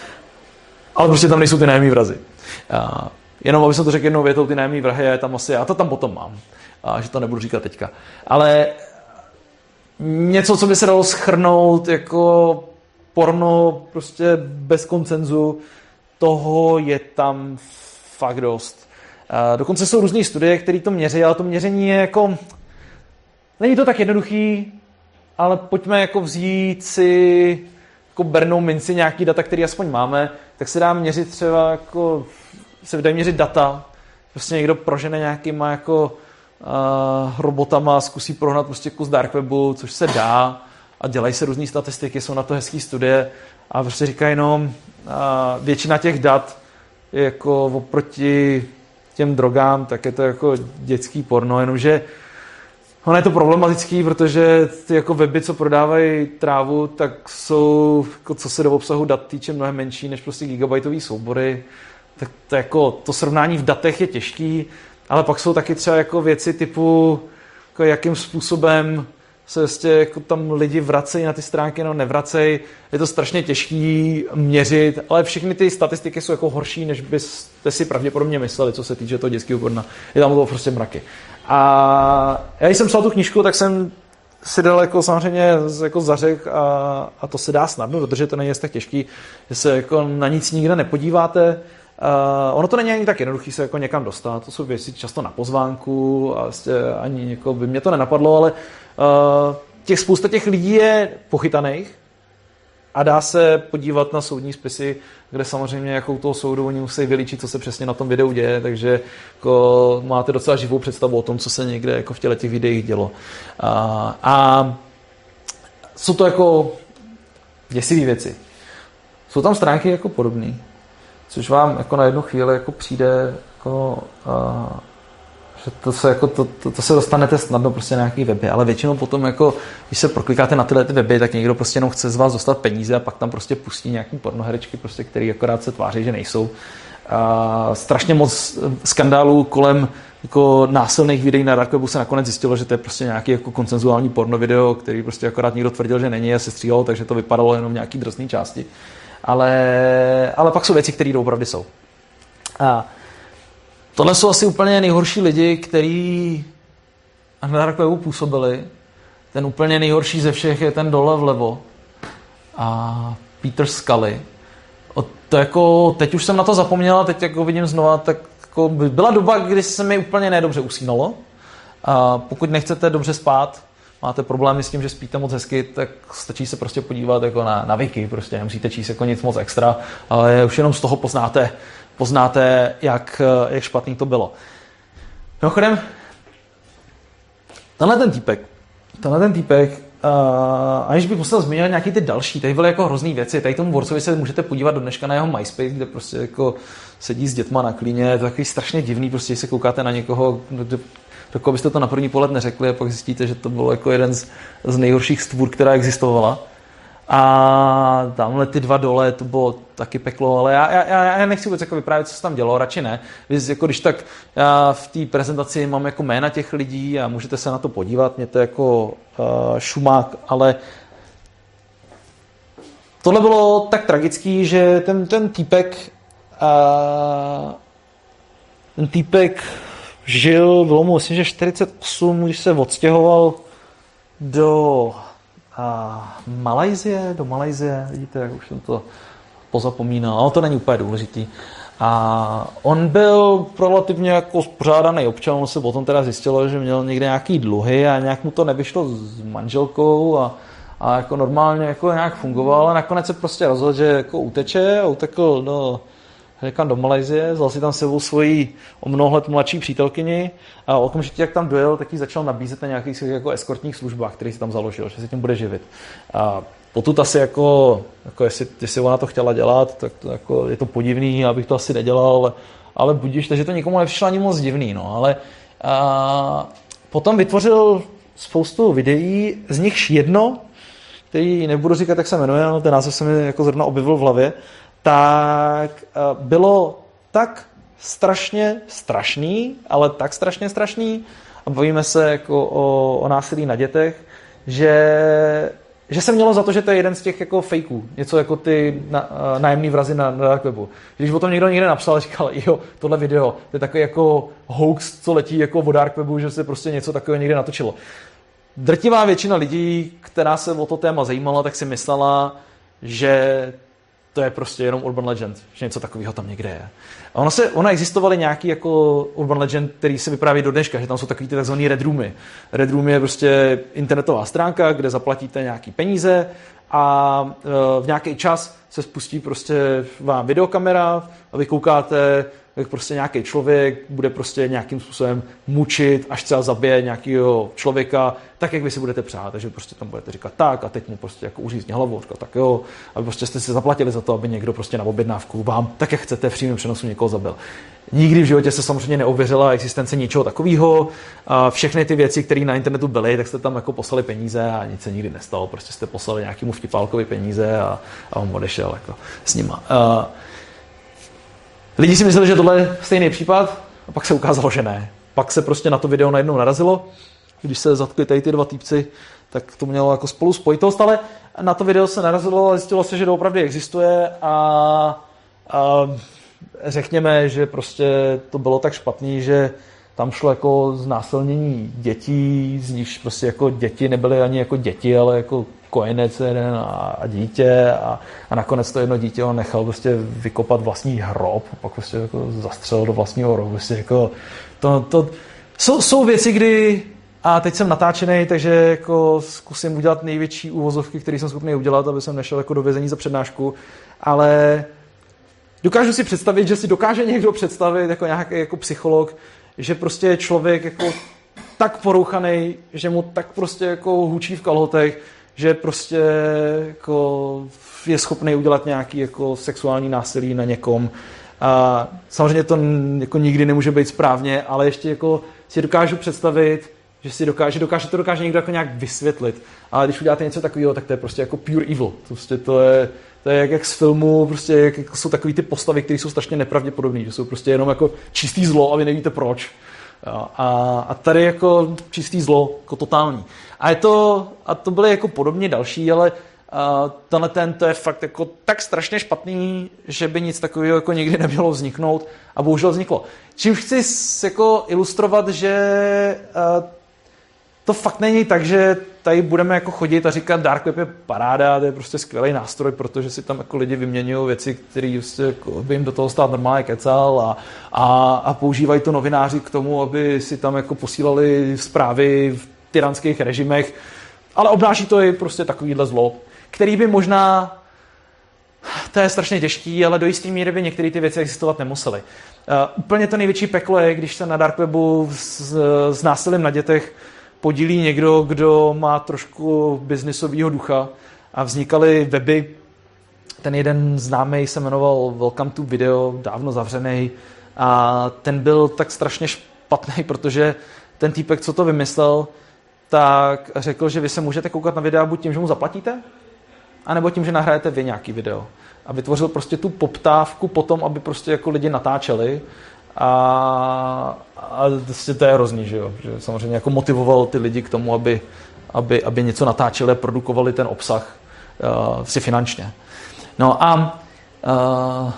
Ale prostě tam nejsou ty nájemní vrazy. Uh, jenom aby jsem to řekl jednou větou, ty nájemní vrahy je tam asi, já to tam potom mám. A že to nebudu říkat teďka. Ale něco, co by se dalo schrnout jako porno prostě bez koncenzu, toho je tam fakt dost. Dokonce jsou různé studie, které to měří, ale to měření je jako... Není to tak jednoduchý, ale pojďme jako vzít si jako bernou minci nějaký data, které aspoň máme, tak se dá měřit třeba jako, se dají měřit data, prostě někdo prožene nějakýma jako uh, robotama, zkusí prohnat prostě kus dark webu, což se dá. A dělají se různé statistiky, jsou na to hezké studie. A prostě říkají, no, uh, většina těch dat je jako oproti těm drogám, tak je to jako dětský porno, jenomže ono je to problematický, protože ty jako weby, co prodávají trávu, tak jsou, jako co se do obsahu dat týče, mnohem menší než prostě gigabajtové soubory. Tak to, jako, to srovnání v datech je těžký, ale pak jsou taky třeba jako věci typu, jako jakým způsobem se vlastně jako tam lidi vracejí na ty stránky, no nevracejí. Je to strašně těžký měřit, ale všechny ty statistiky jsou jako horší, než byste si pravděpodobně mysleli, co se týče toho dětského porna. Je tam to prostě mraky. A já jsem psal tu knížku, tak jsem si dal jako samozřejmě jako zařek a, a to se dá snadno protože to není tak těžký, že se jako na nic nikde nepodíváte. Uh, ono to není ani tak jednoduché se jako někam dostat, to jsou věci často na pozvánku a vlastně ani jako by mě to nenapadlo, ale těch spousta těch lidí je pochytaných a dá se podívat na soudní spisy, kde samozřejmě jako u toho soudu oni musí vylíčit, co se přesně na tom videu děje, takže jako máte docela živou představu o tom, co se někde jako v těle těch videích dělo. A, a jsou to jako děsivé věci. Jsou tam stránky jako podobné, což vám jako na jednu chvíli jako přijde jako, to se, jako, to, to, to, se dostanete snadno prostě na nějaký weby, ale většinou potom, jako, když se proklikáte na tyhle ty weby, tak někdo prostě jenom chce z vás dostat peníze a pak tam prostě pustí nějaký pornoherečky, prostě, který akorát se tváří, že nejsou. A strašně moc skandálů kolem jako násilných videí na Dark Webu se nakonec zjistilo, že to je prostě nějaký jako koncenzuální porno video, který prostě akorát někdo tvrdil, že není a se stříhalo, takže to vypadalo jenom v nějaký drsné části. Ale, ale pak jsou věci, které opravdu jsou. A Tohle jsou asi úplně nejhorší lidi, kteří na Webu působili. Ten úplně nejhorší ze všech je ten dole vlevo. A Peter Scully. O, to jako, teď už jsem na to zapomněla, teď jako vidím znova, tak jako byla doba, kdy se mi úplně nedobře usínalo. A pokud nechcete dobře spát, máte problémy s tím, že spíte moc hezky, tak stačí se prostě podívat jako na, na wiki, prostě nemusíte číst jako nic moc extra, ale už jenom z toho poznáte, poznáte, jak, jak špatný to bylo. Mimochodem, tenhle ten týpek, tenhle ten týpek, uh, aniž bych musel zmínit nějaký ty další, tady byly jako hrozný věci, tady tomu Vorcovi se můžete podívat do dneška na jeho MySpace, kde prostě jako sedí s dětma na klíně, je to takový strašně divný, prostě se koukáte na někoho, do, do koho byste to na první pohled neřekli a pak zjistíte, že to bylo jako jeden z, z nejhorších stvůr, která existovala. A tamhle ty dva dole, to bylo taky peklo, ale já, já, já nechci vůbec jako vyprávět, co se tam dělo, radši ne. Víc, jako když tak já v té prezentaci mám jako jména těch lidí a můžete se na to podívat, mě to jako uh, šumák, ale tohle bylo tak tragický, že ten, ten týpek uh, ten týpek žil, bylo mu myslím, že 48, když se odstěhoval do a Malajzie, do Malajzie, vidíte, jak už jsem to pozapomínal, ale to není úplně důležitý. A on byl relativně jako spořádaný občan, on se potom teda zjistilo, že měl někde nějaký dluhy a nějak mu to nevyšlo s manželkou a, a jako normálně jako nějak fungoval a nakonec se prostě rozhodl, že jako uteče a utekl do někam do Malajzie, vzal si tam sebou svoji o mnoho let mladší přítelkyni a okamžitě, jak tam dojel, tak ji začal nabízet na nějakých svých jako eskortních službách, který si tam založil, že se tím bude živit. A potud asi jako, jako jestli, jestli ona to chtěla dělat, tak to jako, je to podivný, abych to asi nedělal, ale, ale budíš, takže to nikomu nepřišlo ani moc divný, no, ale a, potom vytvořil spoustu videí, z nichž jedno, který nebudu říkat, jak se jmenuje, ale ten název se mi jako zrovna objevil v hlavě, tak eh, bylo tak strašně strašný, ale tak strašně strašný, a bavíme se jako o, o násilí na dětech, že, že se mělo za to, že to je jeden z těch jako fejků, něco jako ty na, eh, nájemný vrazy na, na dark webu. Když o tom někdo někde napsal, říkal, jo, tohle video, to je takový jako hoax, co letí jako o dark webu, že se prostě něco takového někde natočilo. Drtivá většina lidí, která se o to téma zajímala, tak si myslela, že to je prostě jenom urban legend, že něco takového tam někde je. A ono, se, ono existovaly nějaký jako urban legend, který se vypráví do dneška, že tam jsou takový ty takzvaný red roomy. Red room je prostě internetová stránka, kde zaplatíte nějaký peníze a e, v nějaký čas se spustí prostě vám videokamera a vy koukáte jak prostě nějaký člověk bude prostě nějakým způsobem mučit, až třeba zabije nějakého člověka, tak, jak vy si budete přát. Takže prostě tam budete říkat tak a teď mu prostě jako uřízně hlavu, říkat, tak jo, aby prostě jste si zaplatili za to, aby někdo prostě na objednávku vám, tak jak chcete, v přímém přenosu někoho zabil. Nikdy v životě se samozřejmě neověřila existence ničeho takového. Všechny ty věci, které na internetu byly, tak jste tam jako poslali peníze a nic se nikdy nestalo. Prostě jste poslali nějakému vtipálkovi peníze a, a on odešel jako s nima. Uh, Lidi si mysleli, že tohle je stejný případ a pak se ukázalo, že ne. Pak se prostě na to video najednou narazilo. Když se zatkli tady ty dva týpci, tak to mělo jako spolu spojitost, ale na to video se narazilo a zjistilo se, že to opravdu existuje a, a řekněme, že prostě to bylo tak špatný, že tam šlo jako znásilnění dětí, z nichž prostě jako děti nebyly ani jako děti, ale jako kojenec jeden a, dítě a, a nakonec to jedno dítě on nechal prostě vykopat vlastní hrob, pak prostě jako zastřelil do vlastního rohu. Prostě jako to, to, jsou, jsou věci, kdy a teď jsem natáčený, takže jako zkusím udělat největší úvozovky, které jsem schopný udělat, aby jsem nešel jako do vězení za přednášku, ale dokážu si představit, že si dokáže někdo představit jako nějaký jako psycholog, že prostě je člověk jako tak porouchaný, že mu tak prostě jako hučí v kalhotech, že prostě jako je schopný udělat nějaký jako sexuální násilí na někom. A samozřejmě to jako nikdy nemůže být správně, ale ještě jako si dokážu představit, že si dokáže, dokáže to dokáže někdo jako nějak vysvětlit. Ale když uděláte něco takového, tak to je prostě jako pure evil. Prostě to je, to je jak, jak z filmu, prostě jak, jak jsou takový ty postavy, které jsou strašně nepravděpodobné, že jsou prostě jenom jako čistý zlo a vy nevíte proč. A, a tady jako čistý zlo, jako totální. A, je to, a to byly jako podobně další, ale tenhle ten to je fakt jako tak strašně špatný, že by nic takového jako nikdy nemělo vzniknout a bohužel vzniklo. Čím chci jako ilustrovat, že to fakt není tak, že tady budeme jako chodit a říkat Dark Web je paráda, to je prostě skvělý nástroj, protože si tam jako lidi vyměňují věci, které prostě jako by jim do toho stát normálně kecal a, a, a, používají to novináři k tomu, aby si tam jako posílali zprávy v tyranských režimech, ale obnáší to i prostě takovýhle zlo, který by možná to je strašně těžký, ale do jisté míry by některé ty věci existovat nemusely. Uh, úplně to největší peklo je, když se na Dark Webu s, s násilím na dětech podílí někdo, kdo má trošku biznisového ducha a vznikaly weby. Ten jeden známý se jmenoval Welcome to Video, dávno zavřený a ten byl tak strašně špatný, protože ten týpek, co to vymyslel, tak řekl, že vy se můžete koukat na videa buď tím, že mu zaplatíte, anebo tím, že nahrajete vy nějaký video. A vytvořil prostě tu poptávku potom, aby prostě jako lidi natáčeli a, a prostě to je hrozný, že jo. Že samozřejmě jako motivoval ty lidi k tomu, aby, aby, aby něco natáčeli a produkovali ten obsah uh, si finančně. No a uh,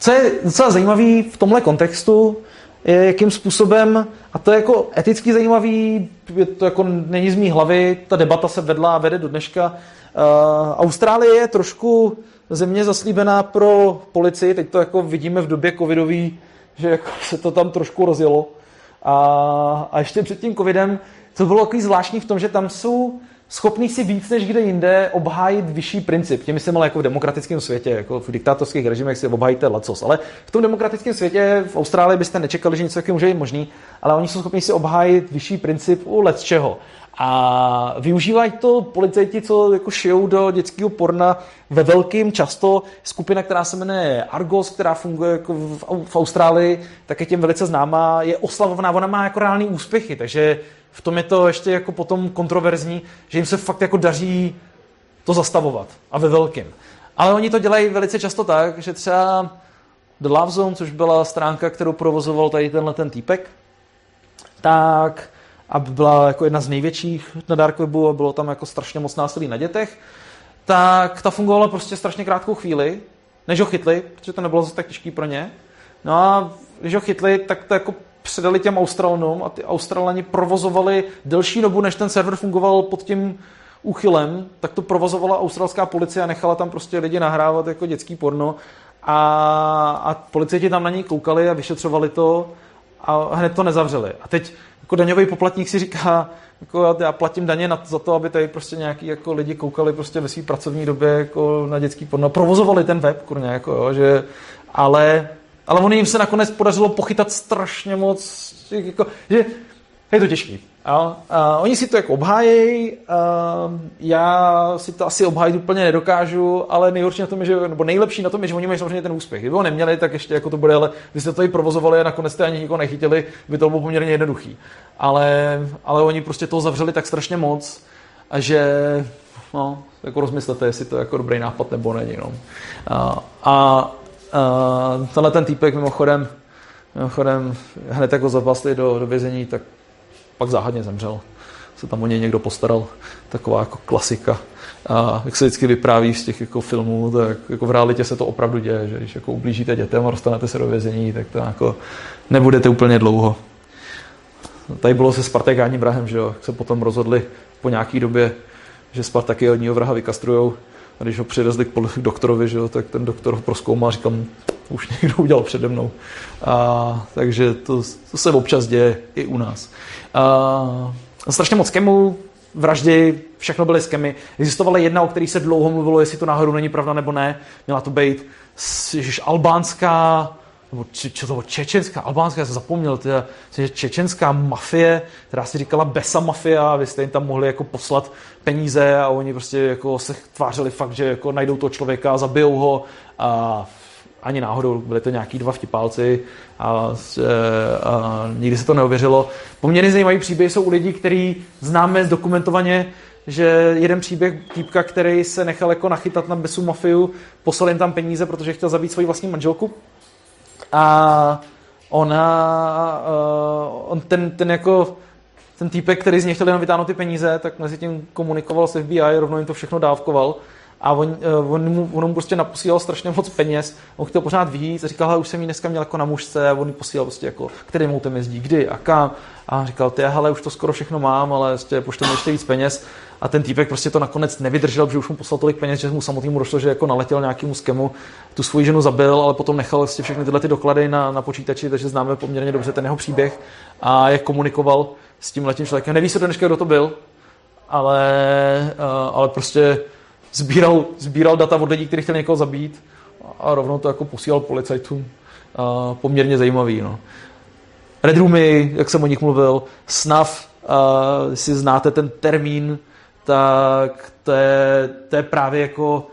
co je docela zajímavé v tomhle kontextu, je, jakým způsobem, a to je jako eticky zajímavý, je to jako není z mý hlavy, ta debata se vedla a vede do dneška. Uh, Austrálie je trošku země zaslíbená pro policii, teď to jako vidíme v době covidový, že jako se to tam trošku rozjelo. A, a ještě před tím covidem to bylo takový zvláštní v tom, že tam jsou schopný si víc než kde jinde obhájit vyšší princip. Tím myslím ale jako v demokratickém světě, jako v diktátorských režimech si obhájíte lacos. Ale v tom demokratickém světě v Austrálii byste nečekali, že něco takového může být možný, ale oni jsou schopni si obhájit vyšší princip u let čeho. A využívají to policajti, co jako šijou do dětského porna ve velkým, často skupina, která se jmenuje Argos, která funguje jako v Austrálii, tak je těm velice známá, je oslavovaná, ona má jako reální úspěchy, takže v tom je to ještě jako potom kontroverzní, že jim se fakt jako daří to zastavovat a ve velkým. Ale oni to dělají velice často tak, že třeba The Love Zone, což byla stránka, kterou provozoval tady tenhle ten týpek, tak a byla jako jedna z největších na Dark Webu a bylo tam jako strašně moc násilí na dětech, tak ta fungovala prostě strašně krátkou chvíli, než ho chytli, protože to nebylo zase tak těžký pro ně. No a když ho chytli, tak to jako předali těm Australanům a ty Australani provozovali delší dobu, než ten server fungoval pod tím úchylem, tak to provozovala australská policie a nechala tam prostě lidi nahrávat jako dětský porno a, a policajti tam na ní koukali a vyšetřovali to a hned to nezavřeli. A teď jako daňový poplatník si říká, jako já platím daně na, za to, aby tady prostě nějaký jako lidi koukali prostě ve své pracovní době jako na dětský porno. Provozovali ten web, kurně, jako jo, že, ale ale oni jim se nakonec podařilo pochytat strašně moc, jako, že je to těžký. A, a oni si to jako obhájejí, já si to asi obhájit úplně nedokážu, ale nejhorší na tom je, že, nebo nejlepší na tom je, že oni mají samozřejmě ten úspěch. Kdyby ho neměli, tak ještě jako to bude, ale vy jste to i provozovali a nakonec jste ani nikoho nechytili, by to bylo poměrně jednoduchý. Ale, ale oni prostě toho zavřeli tak strašně moc, a že no, jako rozmyslete, jestli to je jako dobrý nápad nebo není. No. A, a Uh, tenhle ten týpek mimochodem, mimochodem hned jako zapasli do, do vězení, tak pak záhadně zemřel. Se tam o něj někdo postaral. Taková jako klasika. A jak se vždycky vypráví z těch jako filmů, tak jako v realitě se to opravdu děje, že když jako ublížíte dětem a dostanete se do vězení, tak to jako nebudete úplně dlouho. Tady bylo se Spartakáním vrahem, že jo, se potom rozhodli po nějaký době, že Spartaky od něho vraha vykastrujou a když ho přivezli k doktorovi, že jo, tak ten doktor ho proskoumal a říkal, už někdo udělal přede mnou. A, takže to, to se občas děje i u nás. A, strašně moc kemů, vraždy, všechno byly skemy. Existovala jedna, o který se dlouho mluvilo, jestli to náhodou není pravda nebo ne. Měla to být ježiš, albánská nebo či, či to čečenská, albánská, já jsem zapomněl, teda, čečenská mafie, která si říkala Besa mafia, vy jste jim tam mohli jako poslat peníze a oni prostě jako se tvářili fakt, že jako najdou toho člověka, zabijou ho a ani náhodou, byli to nějaký dva vtipálci a, a, a nikdy se to neověřilo. Poměrně zajímavý příběh jsou u lidí, který známe zdokumentovaně, že jeden příběh týpka, který se nechal jako nachytat na Besu mafiu, poslal jim tam peníze, protože chtěl zabít svoji vlastní manželku a ona, uh, on ten, ten jako ten týpek, který z něj chtěl jenom vytáhnout ty peníze, tak mezi tím komunikoval s FBI, rovnou jim to všechno dávkoval. A on, uh, on, mu, on mu prostě naposílal strašně moc peněz, on chtěl pořád víc a říkal, už jsem ji dneska měl jako na mužce. A on ji posílal prostě jako, kterým autem jezdí, kdy a kam? A říkal, ty, hele, už to skoro všechno mám, ale prostě pošlem ještě víc peněz a ten týpek prostě to nakonec nevydržel, protože už mu poslal tolik peněz, že mu samotnému došlo, že jako naletěl nějakému skemu, tu svoji ženu zabil, ale potom nechal vlastně všechny tyhle ty doklady na, na počítači, takže známe poměrně dobře ten jeho příběh a jak komunikoval s tím letím člověkem. Neví se do dneška, kdo to byl, ale, uh, ale prostě sbíral, sbíral data od lidí, kteří chtěli někoho zabít a rovnou to jako posílal policajtům. Uh, poměrně zajímavý. No. Red Roomy, jak jsem o nich mluvil, SNAF, uh, si znáte ten termín, tak to je, to je právě jako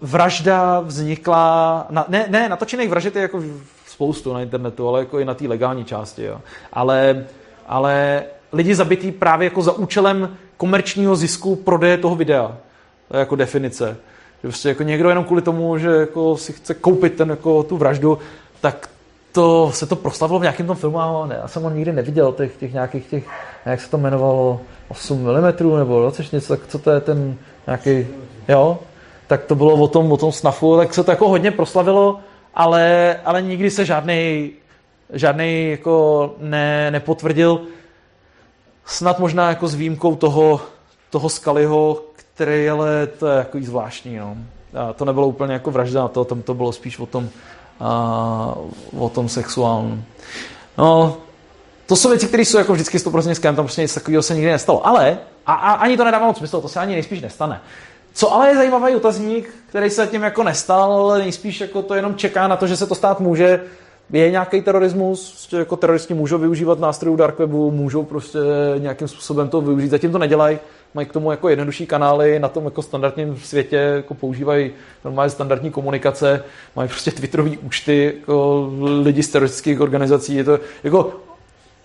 vražda vznikla, na, ne, ne, natočených vražet je jako spoustu na internetu, ale jako i na té legální části, jo. Ale, ale lidi zabitý právě jako za účelem komerčního zisku prodeje toho videa. To je jako definice. Že prostě jako někdo jenom kvůli tomu, že jako si chce koupit ten, jako tu vraždu, tak to se to proslavilo v nějakém tom filmu, ale ne, já jsem ho nikdy neviděl, těch, těch nějakých těch, jak se to jmenovalo, 8 mm nebo 20 něco, tak co to je ten nějaký, jo, tak to bylo o tom, o tom snafu, tak se to jako hodně proslavilo, ale, ale nikdy se žádný žádný jako ne, nepotvrdil. Snad možná jako s výjimkou toho, toho Skaliho, který ale to je jako zvláštní. No. A to nebylo úplně jako vražda, to, tam to bylo spíš o tom, a, o tom sexuálním. No, to jsou věci, které jsou jako vždycky 100% skam, tam prostě nic takového se nikdy nestalo. Ale, a, a ani to nedává moc smysl, to se ani nejspíš nestane. Co ale je zajímavý otazník, který se tím jako nestal, nejspíš jako to jenom čeká na to, že se to stát může, je nějaký terorismus, prostě jako teroristi můžou využívat nástrojů dark webu, můžou prostě nějakým způsobem to využít, zatím to nedělají, mají k tomu jako jednodušší kanály, na tom jako standardním světě jako používají normálně standardní komunikace, mají prostě twitterové účty jako lidi z teroristických organizací, je to jako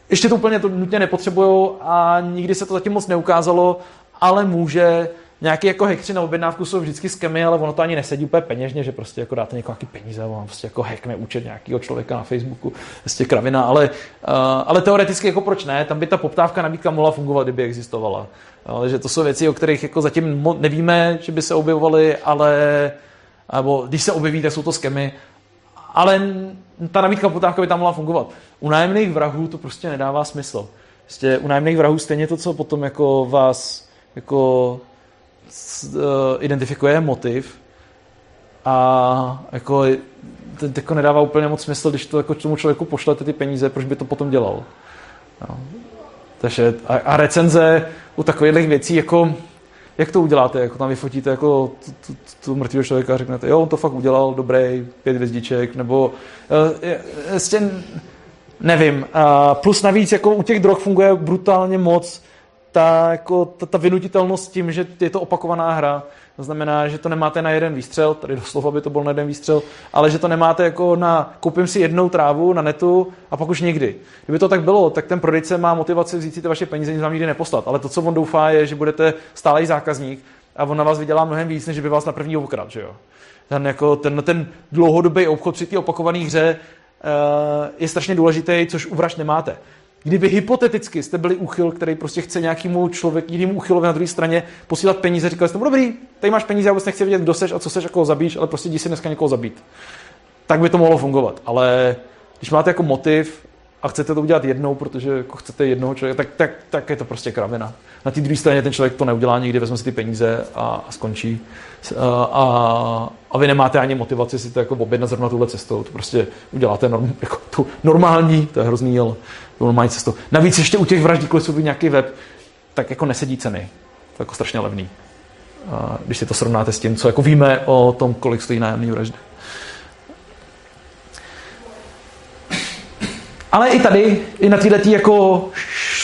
ještě to úplně to nutně nepotřebují a nikdy se to zatím moc neukázalo, ale může nějaký jako hekři na objednávku jsou vždycky skemy, ale ono to ani nesedí úplně peněžně, že prostě jako dáte někoho nějaký peníze, a on prostě jako hackne účet nějakého člověka na Facebooku, prostě kravina, ale, uh, ale teoreticky jako proč ne, tam by ta poptávka nabídka mohla fungovat, kdyby existovala. Ale že to jsou věci, o kterých jako zatím nevíme, že by se objevovaly, ale nebo když se objeví, tak jsou to skemy, ale ta nabídka poptávka by tam mohla fungovat. U nájemných vrahů to prostě nedává smysl. Prostě u nájemných vrahů stejně to, co potom jako vás jako Eh, identifikuje motiv a jako to jako nedává úplně moc smysl, když to jako tomu člověku pošlete ty peníze, proč by to potom dělal. No. Takže a, a recenze u takových věcí, jako jak to uděláte, jako tam vyfotíte jako tu, tu, tu mrtvého člověka a řeknete, jo, on to fakt udělal, dobrý, pět hvězdiček, nebo uh, nevím. A plus navíc jako u těch drog funguje brutálně moc ta, jako, ta, ta vynutitelnost tím, že je to opakovaná hra, to znamená, že to nemáte na jeden výstřel, tady doslova by to byl na jeden výstřel, ale že to nemáte jako na koupím si jednou trávu na netu a pak už nikdy. Kdyby to tak bylo, tak ten prodejce má motivaci vzít si ty vaše peníze, nic vám nikdy neposlat. Ale to, co on doufá, je, že budete stálý zákazník a on na vás vydělá mnohem víc, než by vás na první okrad, že jo. Ten, jako, ten, ten dlouhodobý obchod při té opakované hře uh, je strašně důležitý, což u vražd nemáte. Kdyby hypoteticky jste byli úchyl, který prostě chce nějakému člověku, jinému úchylovi na druhé straně posílat peníze, říkali jste mu, dobrý, tady máš peníze, já vůbec nechci vědět, kdo seš a co seš, jako zabíš, ale prostě jdi si dneska někoho zabít. Tak by to mohlo fungovat. Ale když máte jako motiv a chcete to udělat jednou, protože jako chcete jednoho člověka, tak, tak, tak je to prostě kravina. Na té druhé straně ten člověk to neudělá nikdy, vezme si ty peníze a, a skončí. A, a, a, vy nemáte ani motivaci si to jako objednat zrovna tuhle cestou. To prostě uděláte norm, jako tu normální, to je hrozný, ale normální cestou. Navíc ještě u těch vražd, když nějaký web, tak jako nesedí ceny. To je jako strašně levný. A když si to srovnáte s tím, co jako víme o tom, kolik stojí nájemný vraždy. Ale i tady, i na této jako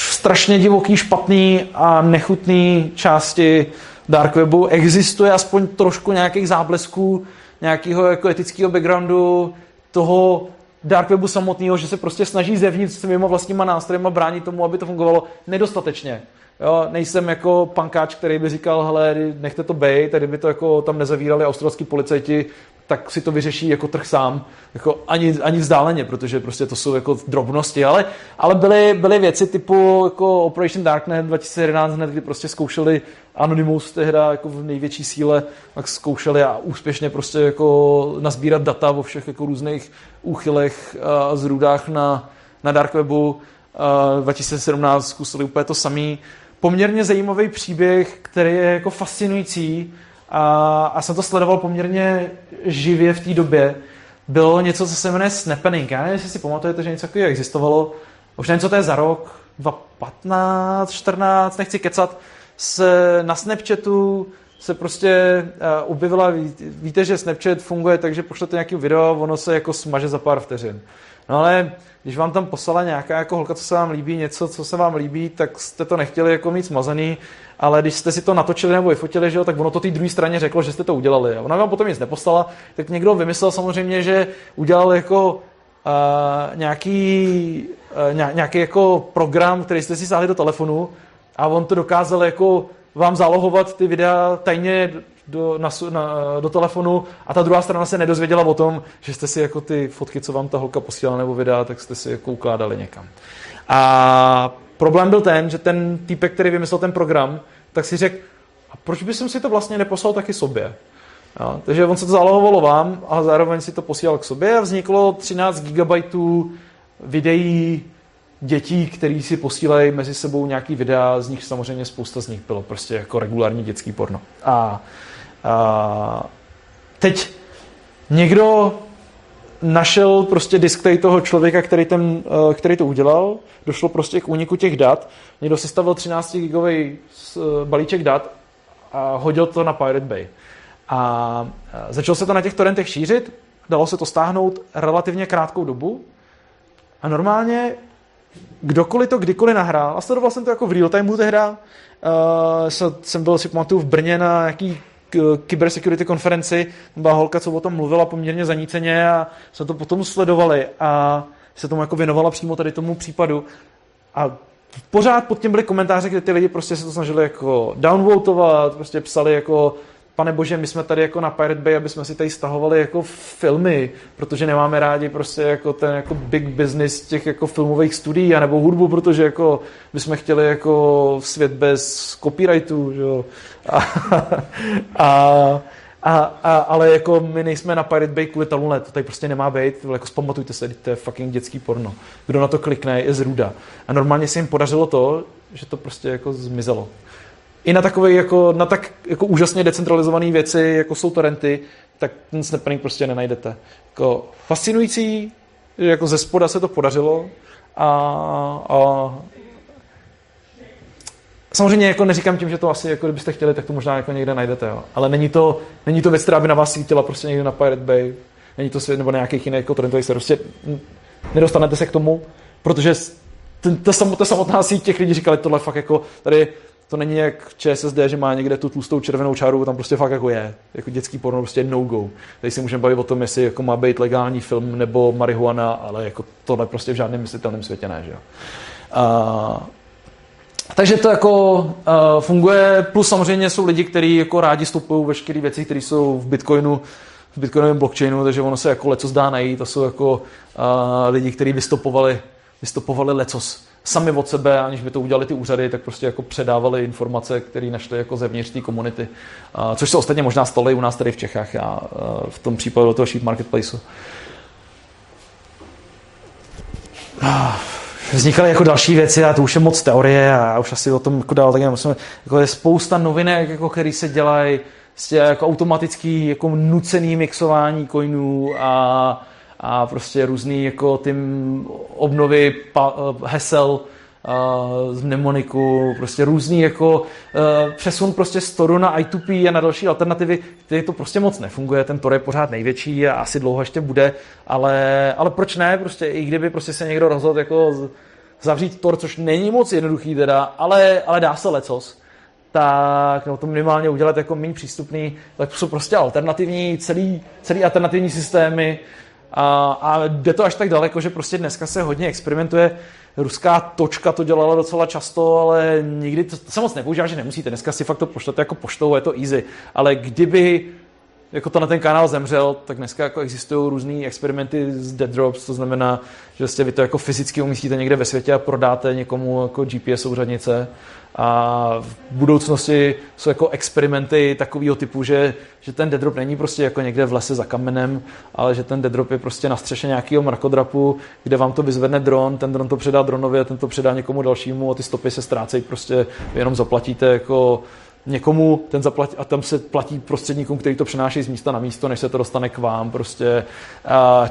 strašně divoký, špatný a nechutný části dark webu existuje aspoň trošku nějakých záblesků, nějakého jako etického backgroundu, toho dark webu samotného, že se prostě snaží zevnitř svýma vlastníma nástrojema bránit tomu, aby to fungovalo nedostatečně. Jo, nejsem jako pankáč, který by říkal, hele, nechte to bejt, tady by to jako tam nezavírali australský policajti, tak si to vyřeší jako trh sám, jako ani, ani vzdáleně, protože prostě to jsou jako drobnosti, ale, ale byly, byly věci typu jako Operation Darknet 2011, hned, kdy prostě zkoušeli Anonymous tehdy jako v největší síle, tak zkoušeli a úspěšně prostě jako nazbírat data o všech jako různých úchylech a zrůdách na, na dark webu. 2017 zkusili úplně to samý. Poměrně zajímavý příběh, který je jako fascinující, a, a jsem to sledoval poměrně živě v té době. Bylo něco, co se jmenuje Snappening. Já nevím, jestli si pamatujete, že něco takového existovalo. Už nevím, co to je za rok, 2015, 14, nechci kecat. Se, na Snapchatu se prostě uh, objevila, víte, že Snapchat funguje tak, že pošlete nějaký video, ono se jako smaže za pár vteřin. No ale když vám tam poslala nějaká jako holka, co se vám líbí, něco, co se vám líbí, tak jste to nechtěli jako mít smazaný, ale když jste si to natočili nebo vyfotili, že jo, tak ono to té druhé straně řeklo, že jste to udělali. Ona vám potom nic neposlala, tak někdo vymyslel samozřejmě, že udělal jako uh, nějaký, uh, nějaký jako program, který jste si sáhli do telefonu A on to dokázal jako vám zálohovat ty videa tajně do, na, na, do telefonu a ta druhá strana se nedozvěděla o tom, že jste si jako ty fotky, co vám ta holka posílala nebo videa, tak jste si jako ukládali někam. A problém byl ten, že ten týpek, který vymyslel ten program, tak si řekl, a proč bych si to vlastně neposlal taky sobě? Jo, takže on se to zálohovalo vám a zároveň si to posílal k sobě a vzniklo 13 GB videí dětí, který si posílají mezi sebou nějaký videa, z nich samozřejmě spousta z nich bylo prostě jako regulární dětský porno. A, a teď někdo našel prostě display toho člověka, který, ten, eh, který to udělal, došlo prostě k úniku těch dat, někdo si stavil 13 gigový eh, balíček dat a hodil to na Pirate Bay. A eh, začalo se to na těch torrentech šířit, dalo se to stáhnout relativně krátkou dobu. A normálně kdokoliv to kdykoliv nahrál, a sledoval jsem to jako v real timeu tehda, uh, jsem byl si pamatuju v Brně na nějaký cybersecurity konferenci, byla holka, co o tom mluvila poměrně zaníceně a jsme to potom sledovali a se tomu jako věnovala přímo tady tomu případu. A pořád pod tím byly komentáře, kde ty lidi prostě se to snažili jako downvotovat, prostě psali jako pane bože, my jsme tady jako na Pirate Bay, aby jsme si tady stahovali jako filmy, protože nemáme rádi prostě jako ten jako big business těch jako filmových studií, anebo hudbu, protože jako bychom chtěli jako svět bez copyrightu, že jo. A, a, a, a, ale jako my nejsme na Pirate Bay kvůli talunle, to tady prostě nemá být, jako zpamatujte se, to je fucking dětský porno. Kdo na to klikne, je zruda. A normálně se jim podařilo to, že to prostě jako zmizelo i na takové jako, na tak jako úžasně decentralizované věci, jako jsou torrenty, tak ten snapping prostě nenajdete. Jako fascinující, že jako ze spoda se to podařilo a, a Samozřejmě jako neříkám tím, že to asi, jako kdybyste chtěli, tak to možná jako někde najdete, jo. ale není to, není to věc, která by na vás svítila prostě někde na Pirate Bay, není to svět nebo nějakých jiných jako torrentových se prostě nedostanete se k tomu, protože ten, ta, samotná, samotná síť těch lidí říkali, tohle fakt jako, tady to není jak ČSSD, že má někde tu tlustou červenou čáru, tam prostě fakt jako je. Jako dětský porno prostě no go. Tady si můžeme bavit o tom, jestli jako má být legální film nebo marihuana, ale jako tohle prostě v žádném myslitelném světě ne, že jo. Uh, takže to jako uh, funguje, plus samozřejmě jsou lidi, kteří jako rádi stupují veškeré věci, které jsou v Bitcoinu, v Bitcoinovém blockchainu, takže ono se jako leco zdá najít, to jsou jako uh, lidi, kteří vystopovali, vystopovali lecos sami od sebe, aniž by to udělali ty úřady, tak prostě jako předávali informace, které našly jako zevnitř té komunity. Což se ostatně možná stalo i u nás tady v Čechách, já uh, v tom případě do toho sheet marketplaceu. Uh, vznikaly jako další věci a to už je moc teorie a už asi o tom jako dál tak musíme, jako je spousta novinek, jako, které se dělají jako automatický jako nucený mixování coinů a a prostě různý jako tím obnovy pa, eh, hesel uh, z mnemoniku, prostě různý jako uh, přesun prostě z Toru na I2P a na další alternativy, který to prostě moc nefunguje, ten Tor je pořád největší a asi dlouho ještě bude, ale, ale proč ne, prostě i kdyby prostě se někdo rozhodl jako zavřít Tor, což není moc jednoduchý teda, ale, ale dá se lecos, tak nebo to minimálně udělat jako méně přístupný, tak jsou prostě alternativní, celý, celý alternativní systémy, a, a jde to až tak daleko, že prostě dneska se hodně experimentuje. Ruská točka to dělala docela často, ale nikdy to, to se moc nepoužívá, že nemusíte. Dneska si fakt to pošlete jako poštou, je to easy. Ale kdyby jako to na ten kanál zemřel, tak dneska jako existují různé experimenty s dead drops, to znamená, že vlastně vy to jako fyzicky umístíte někde ve světě a prodáte někomu jako GPS souřadnice a v budoucnosti jsou jako experimenty takového typu, že, že ten dead drop není prostě jako někde v lese za kamenem, ale že ten dead drop je prostě na střeše nějakého mrakodrapu, kde vám to vyzvedne dron, ten dron to předá dronovi a ten to předá někomu dalšímu a ty stopy se ztrácejí, prostě jenom zaplatíte jako někomu ten zaplatí, a tam se platí prostředníkům, který to přenáší z místa na místo, než se to dostane k vám. Prostě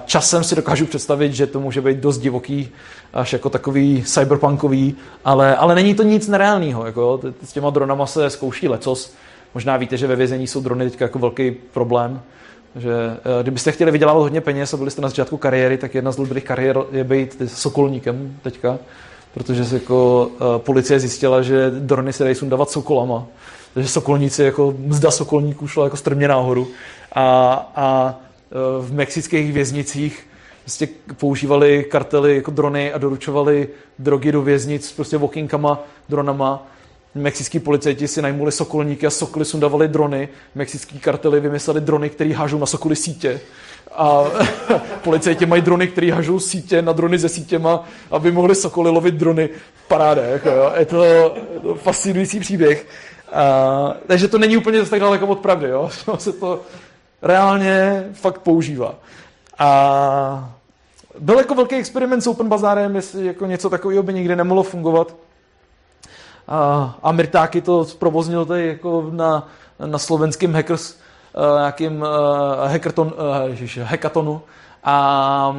časem si dokážu představit, že to může být dost divoký, až jako takový cyberpunkový, ale, ale není to nic nereálného. Jako, s těma dronama se zkouší lecos. Možná víte, že ve vězení jsou drony teďka jako velký problém, že e, kdybyste chtěli vydělávat hodně peněz a byli jste na začátku kariéry, tak jedna z dobrých kariér je být sokolníkem teďka, protože se jako uh, policie zjistila, že drony se dají sundávat sokolama takže sokolníci, jako mzda sokolníků šla jako strmě nahoru a, a e, v mexických věznicích prostě používali kartely jako drony a doručovali drogy do věznic prostě walkingkama, dronama Mexický policajti si najmuli sokolníky a sokoly sundavali drony. Mexický kartely vymysleli drony, které hážou na sokoly sítě. A policajti mají drony, které hažou sítě na drony se sítěma, aby mohli sokoly lovit drony v parádech. Jo. Je to, to fascinující příběh. A, takže to není úplně tak daleko od pravdy. Jo. se to reálně fakt používá. A byl jako velký experiment s Open Bazárem, jestli jako něco takového by nikdy nemohlo fungovat. A, a Mirtáky to zprovoznil tady jako na, na slovenském hackers, uh, nějakým uh, uh, ježiš, hackatonu a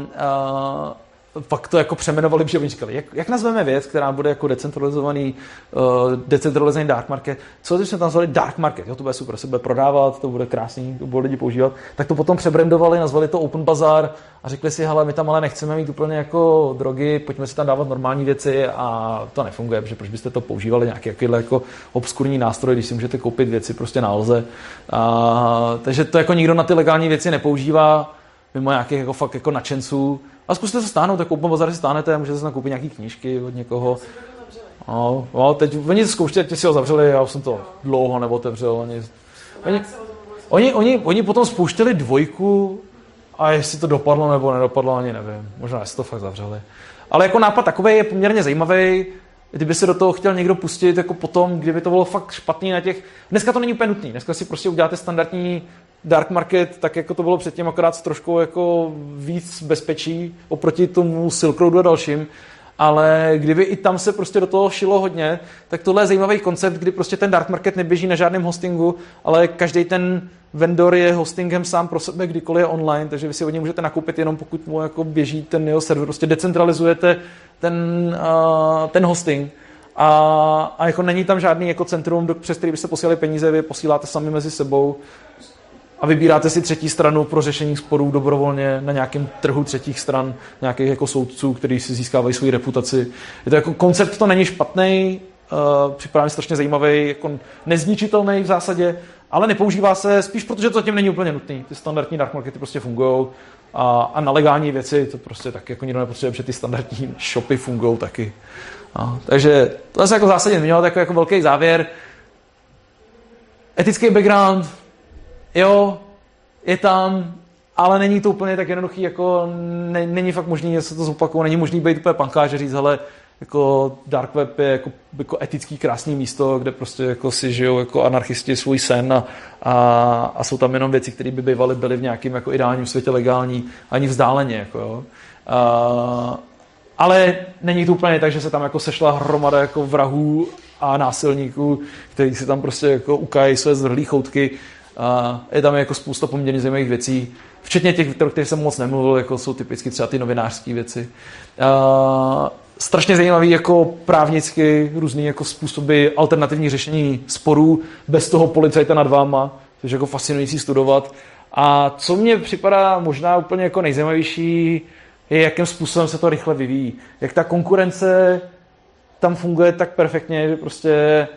pak to jako přemenovali, že oni říkali, jak, jak nazveme věc, která bude jako decentralizovaný, uh, decentralizovaný dark market, co když jsme tam nazvali dark market, jo, to bude super, se bude prodávat, to bude krásný, to bude lidi používat, tak to potom přebrandovali, nazvali to Open Bazaar a řekli si, hele, my tam ale nechceme mít úplně jako drogy, pojďme si tam dávat normální věci. A to nefunguje, protože proč byste to používali nějaký jako obskurní nástroj, když si můžete koupit věci prostě na lze. A, takže to jako nikdo na ty legální věci nepoužívá, mimo nějakých jako fakt jako nadšenců, a zkuste se stáhnout, tak Open Bazaar si stáhnete, můžete se nakoupit nějaké knížky od někoho. No, no, teď oni zkoušeli, teď si ho zavřeli, já už jsem to dlouho neotevřel. Oni, oni, oni, oni, oni potom spouštěli dvojku a jestli to dopadlo nebo nedopadlo, ani nevím. Možná jestli to fakt zavřeli. Ale jako nápad takový je poměrně zajímavý. Kdyby se do toho chtěl někdo pustit, jako potom, kdyby to bylo fakt špatný na těch... Dneska to není úplně nutný. Dneska si prostě uděláte standardní dark market, tak jako to bylo předtím, akorát s trošku jako víc bezpečí oproti tomu Silk Roadu a dalším, ale kdyby i tam se prostě do toho šilo hodně, tak tohle je zajímavý koncept, kdy prostě ten dark market neběží na žádném hostingu, ale každý ten vendor je hostingem sám pro sebe, kdykoliv je online, takže vy si od něj můžete nakoupit jenom pokud mu jako běží ten jeho server, prostě decentralizujete ten, uh, ten hosting. A, a jako není tam žádný jako centrum, přes který byste posílali peníze, vy posíláte sami mezi sebou a vybíráte si třetí stranu pro řešení sporů dobrovolně na nějakém trhu třetích stran, nějakých jako soudců, kteří si získávají svoji reputaci. Je to jako koncept, to není špatný, uh, připadá mi strašně zajímavý, jako nezničitelný v zásadě, ale nepoužívá se spíš protože to zatím není úplně nutný. Ty standardní dark markety prostě fungují a, a na legální věci to prostě tak jako nikdo nepotřebuje, protože ty standardní shopy fungují taky. No, takže to se jako zásadně změnilo jako, jako velký závěr. Etický background, jo, je tam, ale není to úplně tak jednoduchý, jako ne, není fakt možný, že se to zopakuje, není možný být úplně pankář říct, hele, jako dark web je jako, jako etický krásný místo, kde prostě jako si žijou jako anarchisti svůj sen a, a, a jsou tam jenom věci, které by bývaly byly v nějakém jako ideálním světě legální, ani vzdáleně. Jako, jo. A, ale není to úplně tak, že se tam jako sešla hromada jako vrahů a násilníků, kteří si tam prostě jako ukají své zvrhlý choutky a je tam jako spousta poměrně zajímavých věcí, včetně těch, o kterých jsem moc nemluvil, jako jsou typicky třeba ty novinářské věci. A strašně zajímavý jako právnicky různý jako způsoby alternativních řešení sporů bez toho policajta nad váma, což je jako fascinující studovat. A co mně připadá možná úplně jako nejzajímavější, je, jakým způsobem se to rychle vyvíjí. Jak ta konkurence tam funguje tak perfektně, že prostě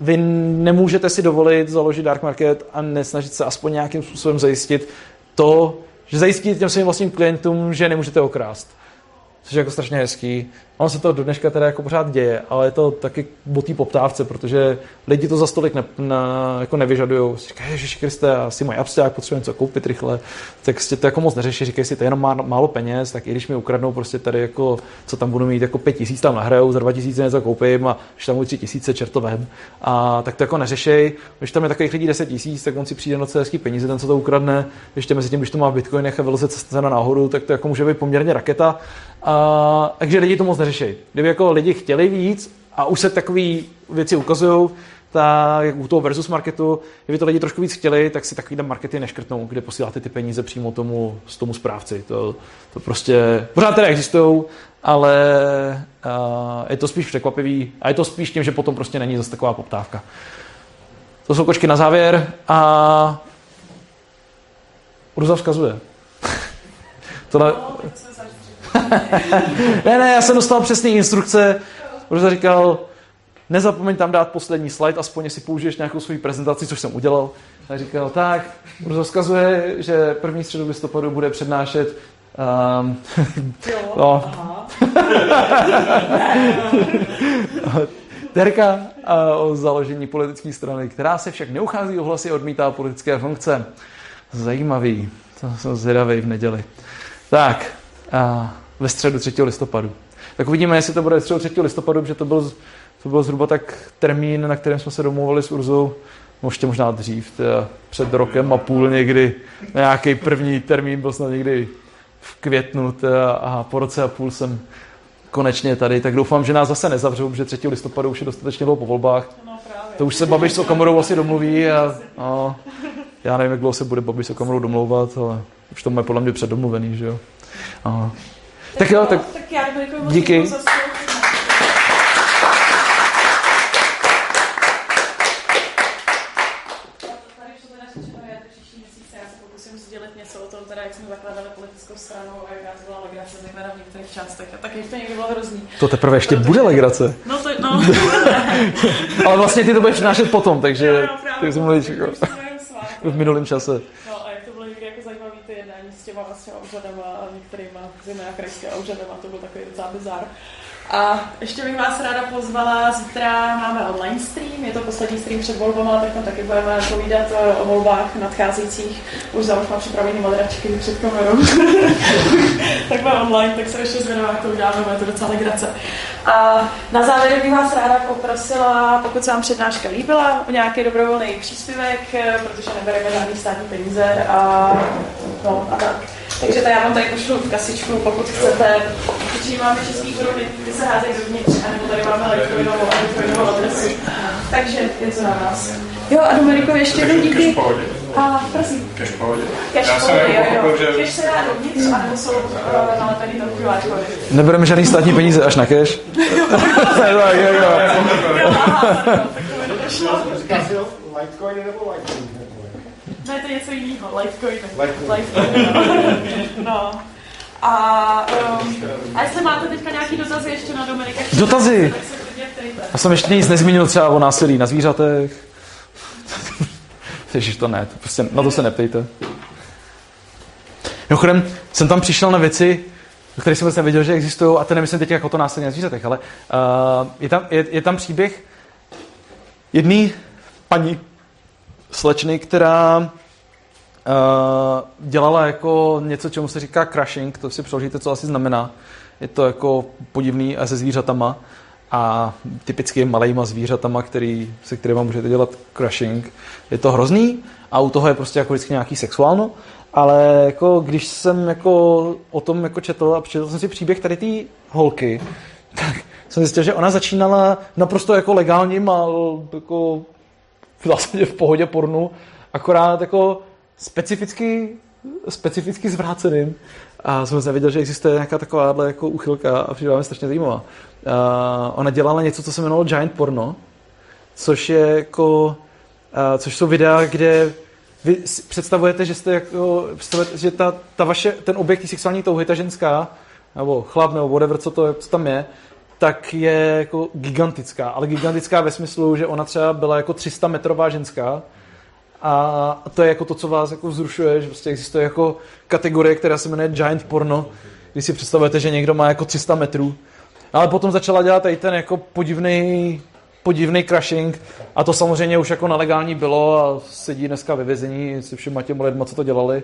vy nemůžete si dovolit založit dark market a nesnažit se aspoň nějakým způsobem zajistit to, že zajistíte těm svým vlastním klientům, že nemůžete okrást což je jako strašně hezký. Ono se to do dneška teda jako pořád děje, ale je to taky o té poptávce, protože lidi to za stolik ne, na, jako nevyžadují. Říkají, že Kriste, asi mají absták, potřebujeme co koupit rychle, tak si to jako moc neřeší, říkají si, to je jenom má, málo peněz, tak i když mi ukradnou prostě tady jako, co tam budu mít, jako pět tisíc tam nahrajou, za dva tisíce něco koupím a když tam tři tisíce čertovém, a tak to jako neřešej. Když tam je takových lidí 10 tisíc, tak on si přijde na celé hezký peníze, ten, co to ukradne, ještě mezi tím, když to má v bitcoinech a vyleze cena nahoru, tak to jako může být poměrně raketa. A, takže lidi to moc neřeší. Kdyby jako lidi chtěli víc a už se takové věci ukazují, jak u toho versus marketu, kdyby to lidi trošku víc chtěli, tak si takovýhle markety neškrtnou, kde posíláte ty peníze přímo tomu, z tomu správci. To, to prostě pořád teda existují, ale uh, je to spíš překvapivý a je to spíš tím, že potom prostě není zase taková poptávka. To jsou kočky na závěr a Urza vzkazuje. Tohle... ne, ne, já jsem dostal přesné instrukce, protože říkal, nezapomeň tam dát poslední slide, aspoň si použiješ nějakou svou prezentaci, což jsem udělal. A říkal, tak, Urza vzkazuje, že první středu listopadu bude přednášet um, jo, no. Terka o založení politické strany, která se však neuchází o hlasy, odmítá politické funkce. Zajímavý. To jsem zvědavý v neděli. Tak, a ve středu 3. listopadu. Tak uvidíme, jestli to bude 3. 3. listopadu, protože to byl, to byl zhruba tak termín, na kterém jsme se domluvili s Urzou, ještě možná dřív, teda před rokem a půl někdy, nějaký první termín byl snad někdy v květnu teda, a po roce a půl jsem konečně tady, tak doufám, že nás zase nezavřou, protože 3. listopadu už je dostatečně dlouho po volbách. No. To už se Babiš s Okamorou asi domluví a, a já nevím, jak dlouho se bude Babiš s Okamorou domlouvat, ale už to máme podle mě předdomluvený, že jo. A, tak jo, tak, tak já moc díky. už to teda řečeno je, že příští měsíc já se pokusím sdělit něco o tom, teda, jak jsme zakládali politickou stranu a jak nás byla legrace, zejména v některých částech. A taky to někdy bylo hrozný. to teprve ještě bude legrace. No to, no. Ale vlastně ty to budeš přinášet potom, takže Jo, jo, právě. mluvíš jako v minulém čase. No a jak to bylo někdy jako zajímavé ty jednání s těma, s těma úřadama a některýma zejména krajskými úřadama, to byl takový docela bizar. A ještě bych vás ráda pozvala, zítra máme online stream, je to poslední stream před volbama, tak tam taky budeme povídat o volbách nadcházejících. Už za už mám připravený moderačky před kamerou. tak bude online, tak se ještě zvědavá, jak to uděláme, bude to docela legrace. A na závěr bych vás ráda poprosila, pokud se vám přednáška líbila, o nějaký dobrovolný příspěvek, eh, protože nebereme žádný státní peníze a, no, a tak. Takže tady já vám tady pošlu kasičku, pokud chcete. Protože máme český koruny, ty se házejí dovnitř, anebo tady máme elektronovou a elektronovou adresu. Takže je to na nás. Jo a Dominiku ještě jednou díky. A prosím. Cash v pohodě. Cash kódy, jo, jo. že Cash se dá dovnitř, anebo jsou uh, nalepený tam QR kódy. Nebereme žádný státní peníze až na cash. tak, jo, jo. Jo, aha, tak to došlo. Říká si Litecoiny nebo Litecoin? Ne, to je něco jiného, Litecoin. Litecoin. Litecoin. No. A, um, a jestli máte teďka nějaký dotazy ještě na Dominika? Dotazy? Tak se. Já jsem ještě nic nezmínil třeba o násilí na zvířatech. Ježiš, to ne, to prostě, na to se neptejte. Mimochodem, jsem tam přišel na věci, o kterých jsem vůbec nevěděl, že existují, a to nemyslím teď jako to násilí na zvířatech, ale uh, je, tam, je, je tam příběh jedné paní slečny, která dělala jako něco, čemu se říká crashing, to si přeložíte, co asi znamená. Je to jako podivný a se zvířatama a typicky malejma zvířatama, který, se kterými můžete dělat crashing. Je to hrozný a u toho je prostě jako vždycky nějaký sexuálno, ale jako když jsem jako o tom jako četl a přečetl jsem si příběh tady té holky, tak jsem zjistil, že ona začínala naprosto jako legálním a jako v zásadě v pohodě pornu, akorát jako specificky, specificky zvráceným. A jsem se nevěděl, že existuje nějaká takováhle jako uchylka a přijde mi strašně zajímavá. Uh, ona dělala něco, co se jmenovalo Giant Porno, což je jako, uh, což jsou videa, kde vy představujete, že jste jako, představujete, že ta, ta vaše, ten objekt sexuální touhy, ta ženská, nebo chlap, nebo whatever, co, to, co tam je, tak je jako gigantická, ale gigantická ve smyslu, že ona třeba byla jako 300 metrová ženská a to je jako to, co vás jako vzrušuje, že prostě existuje jako kategorie, která se jmenuje giant porno, když si představujete, že někdo má jako 300 metrů. Ale potom začala dělat tady ten jako podivný podivný crashing a to samozřejmě už jako nelegální bylo a sedí dneska ve vězení se všema těmi lidmi, co to dělali.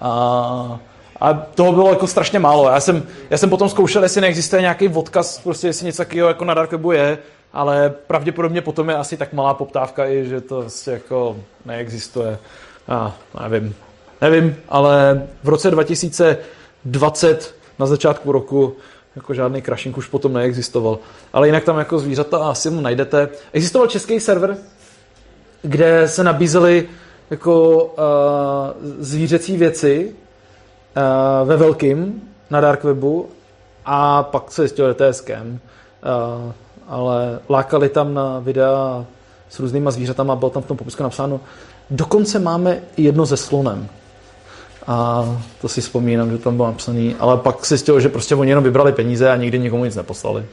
A, a toho bylo jako strašně málo. Já jsem, já jsem potom zkoušel, jestli neexistuje nějaký odkaz, prostě jestli něco takového jako na Darkwebu je, ale pravděpodobně potom je asi tak malá poptávka i, že to vlastně jako neexistuje. A nevím. Nevím, ale v roce 2020 na začátku roku jako žádný crashing už potom neexistoval. Ale jinak tam jako zvířata asi mu najdete. Existoval český server, kde se nabízely jako uh, zvířecí věci uh, ve velkým na dark webu a pak se zjistilo, že to je scam. Uh, ale lákali tam na videa s různýma zvířatama, bylo tam v tom popisku napsáno, dokonce máme jedno se slonem. A to si vzpomínám, že tam bylo napsané, ale pak se zjistilo, že prostě oni jenom vybrali peníze a nikdy nikomu nic neposlali.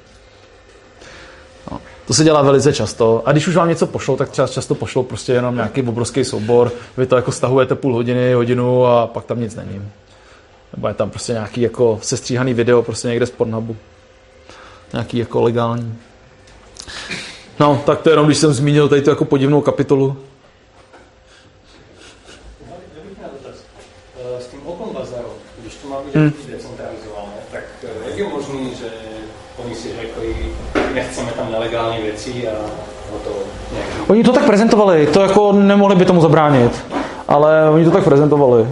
No, to se dělá velice často. A když už vám něco pošlo, tak třeba často pošlo prostě jenom nějaký obrovský soubor. Vy to jako stahujete půl hodiny, hodinu a pak tam nic není. Nebo je tam prostě nějaký jako sestříhaný video prostě někde z Pornhubu. Nějaký jako legální. No, tak to jenom, když jsem zmínil tady tu jako podivnou kapitolu. Eh, S tím Open Bazaru, když to má být Hmm. decentralizované, tak eh, jak je možné, že oni si řekli, nechceme tam nelegální věci a. Nějaký Oni to tak prezentovali, to jako nemohli by tomu zabránit, ale oni to tak prezentovali,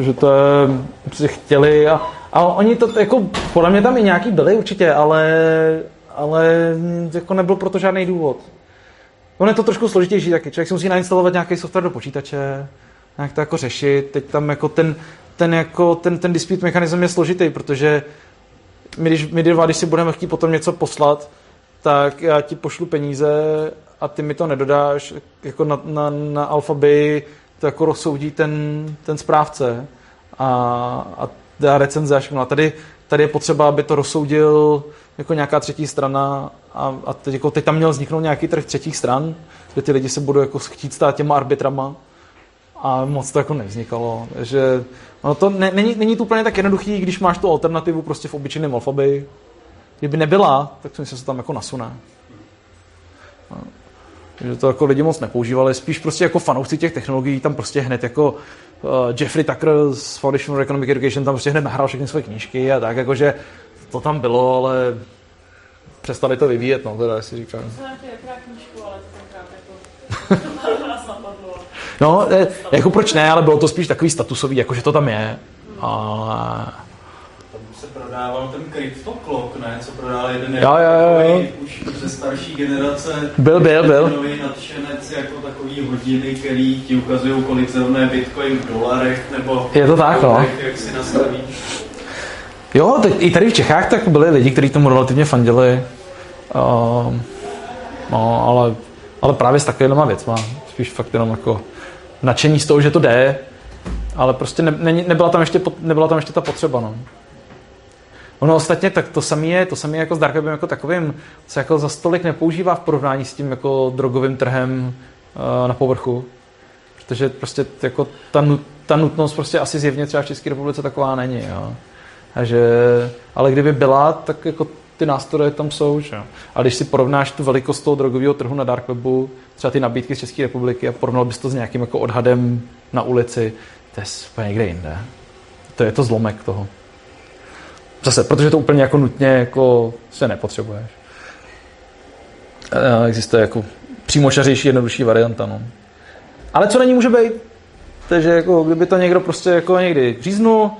že to je, si chtěli a, a oni to jako, podle mě tam i nějaký byli určitě, ale, ale jako nebyl proto žádný důvod. Ono je to trošku složitější taky, člověk si musí nainstalovat nějaký software do počítače, nějak to jako řešit, teď tam jako ten, ten, jako ten, ten dispute mechanism je složitý, protože my, když, my dva, když si budeme chtít potom něco poslat, tak já ti pošlu peníze a ty mi to nedodáš, jako na, na, na Alphaby to jako rozsoudí ten, ten správce a, a dá recenze a všechno. A tady, tady je potřeba, aby to rozsoudil jako nějaká třetí strana a, a teď, jako teď tam měl vzniknout nějaký trh třetích stran, kde ty lidi se budou jako chtít stát těma arbitrama a moc to jako nevznikalo. Takže ono to ne, není, není to úplně tak jednoduchý, když máš tu alternativu prostě v obyčejném alfaby. Kdyby nebyla, tak si myslím, že se tam jako nasune. No. Že to jako lidi moc nepoužívali, spíš prostě jako fanoušci těch technologií tam prostě hned jako uh, Jeffrey Tucker z Foundation for Economic Education tam prostě hned nahrál všechny své knížky a tak jakože to tam bylo, ale přestali to vyvíjet, no teda si říkám. Jako. No, jako proč ne, ale bylo to spíš takový statusový, jakože to tam je. A Tam se prodával ten CryptoClock, ne? Co prodal jeden Jo, jo, jo, jo. takový už ze starší generace. Byl, byl, byl. Nový nadšenec jako takový hodiny, který ti ukazují, kolik zrovna je Bitcoin v dolarech, nebo Je to tak, no. jak si nastavíš. Jo, teď, i tady v Čechách tak byli lidi, kteří tomu relativně fandili. Uh, no, ale, ale právě s takovýma věcma. Spíš fakt jenom jako nadšení z toho, že to jde, ale prostě ne, ne, nebyla, tam ještě, nebyla tam ještě ta potřeba. No. Ono ostatně tak to samé je, to samé jako s Darkwebem jako takovým, se jako za stolik nepoužívá v porovnání s tím jako drogovým trhem uh, na povrchu. Protože prostě jako ta, ta nutnost prostě asi zjevně třeba v České republice taková není. Jo. A že, ale kdyby byla, tak jako ty nástroje tam jsou. Že? A když si porovnáš tu velikost toho drogového trhu na dark webu, třeba ty nabídky z České republiky a porovnal bys to s nějakým jako odhadem na ulici, to je úplně někde jinde. To je to zlomek toho. Zase, protože to úplně jako nutně jako se nepotřebuješ. E, Existuje jako přímočařejší, jednodušší varianta. No. Ale co není, může být. Takže jako, kdyby to někdo prostě jako někdy říznul,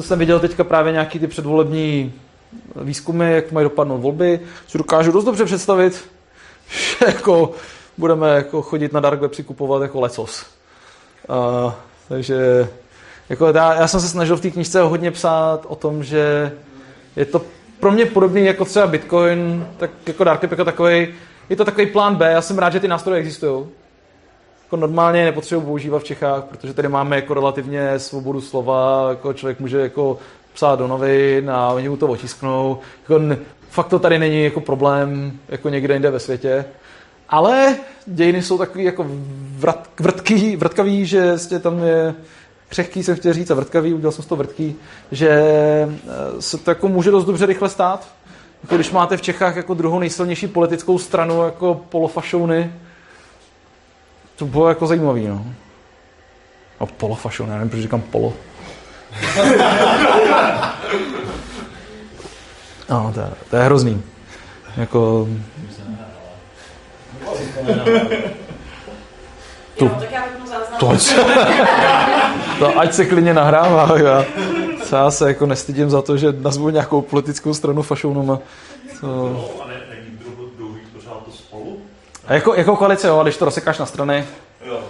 jsem viděl teďka právě nějaký ty předvolební výzkumy, jak mají dopadnout volby, si dokážu dost dobře představit, že jako budeme jako chodit na dark web si kupovat jako lecos. Uh, takže jako já, já jsem se snažil v té knižce hodně psát o tom, že je to pro mě podobný jako třeba Bitcoin, tak jako dark web jako takový, je to takový plán B, já jsem rád, že ty nástroje existují. Jako normálně nepotřebuji používat v Čechách, protože tady máme jako relativně svobodu slova, jako člověk může jako psát do novin a oni mu to otisknou. Jako fakt to tady není jako problém, jako někde jinde ve světě. Ale dějiny jsou takový jako vrat, vrtký, vrtkavý, že vlastně tam je křehký, jsem chtěl říct, a vrtkavý, udělal jsem toho vrtký, že eh, se to jako může dost dobře rychle stát. Jako když máte v Čechách jako druhou nejsilnější politickou stranu jako polofašouny, to bylo jako zajímavý, no. No polofašon, já nevím, proč říkám polo. No, to je, to je hrozný. Jako, záznam. to, ať se, to ať se klidně nahrává. Já, já se jako nestydím za to, že nazvu nějakou politickou stranu fašounama. To, A ne, není druhý, druhý pořád to spolu? A jako, jako koalice, jo, a když to rozsekáš na strany, Jo.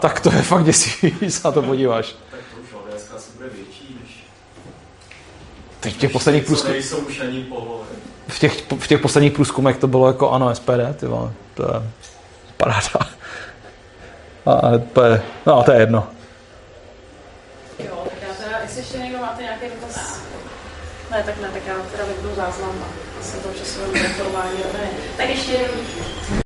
tak to je fakt děsivý, když se na to podíváš. Tak to už ODS asi bude větší, než Teď v těch posledních průzkumech, nejsou už ani poloviny. v těch, v těch posledních průzkumech to bylo jako ano, SPD, ty vole, to je paráda. A to je, no to je jedno. Jo, tak já teda, jestli ještě někdo máte nějaký dotaz. Ne, tak ne, tak já teda vypnu záznam a jsem to časovém monitorování. Tak ještě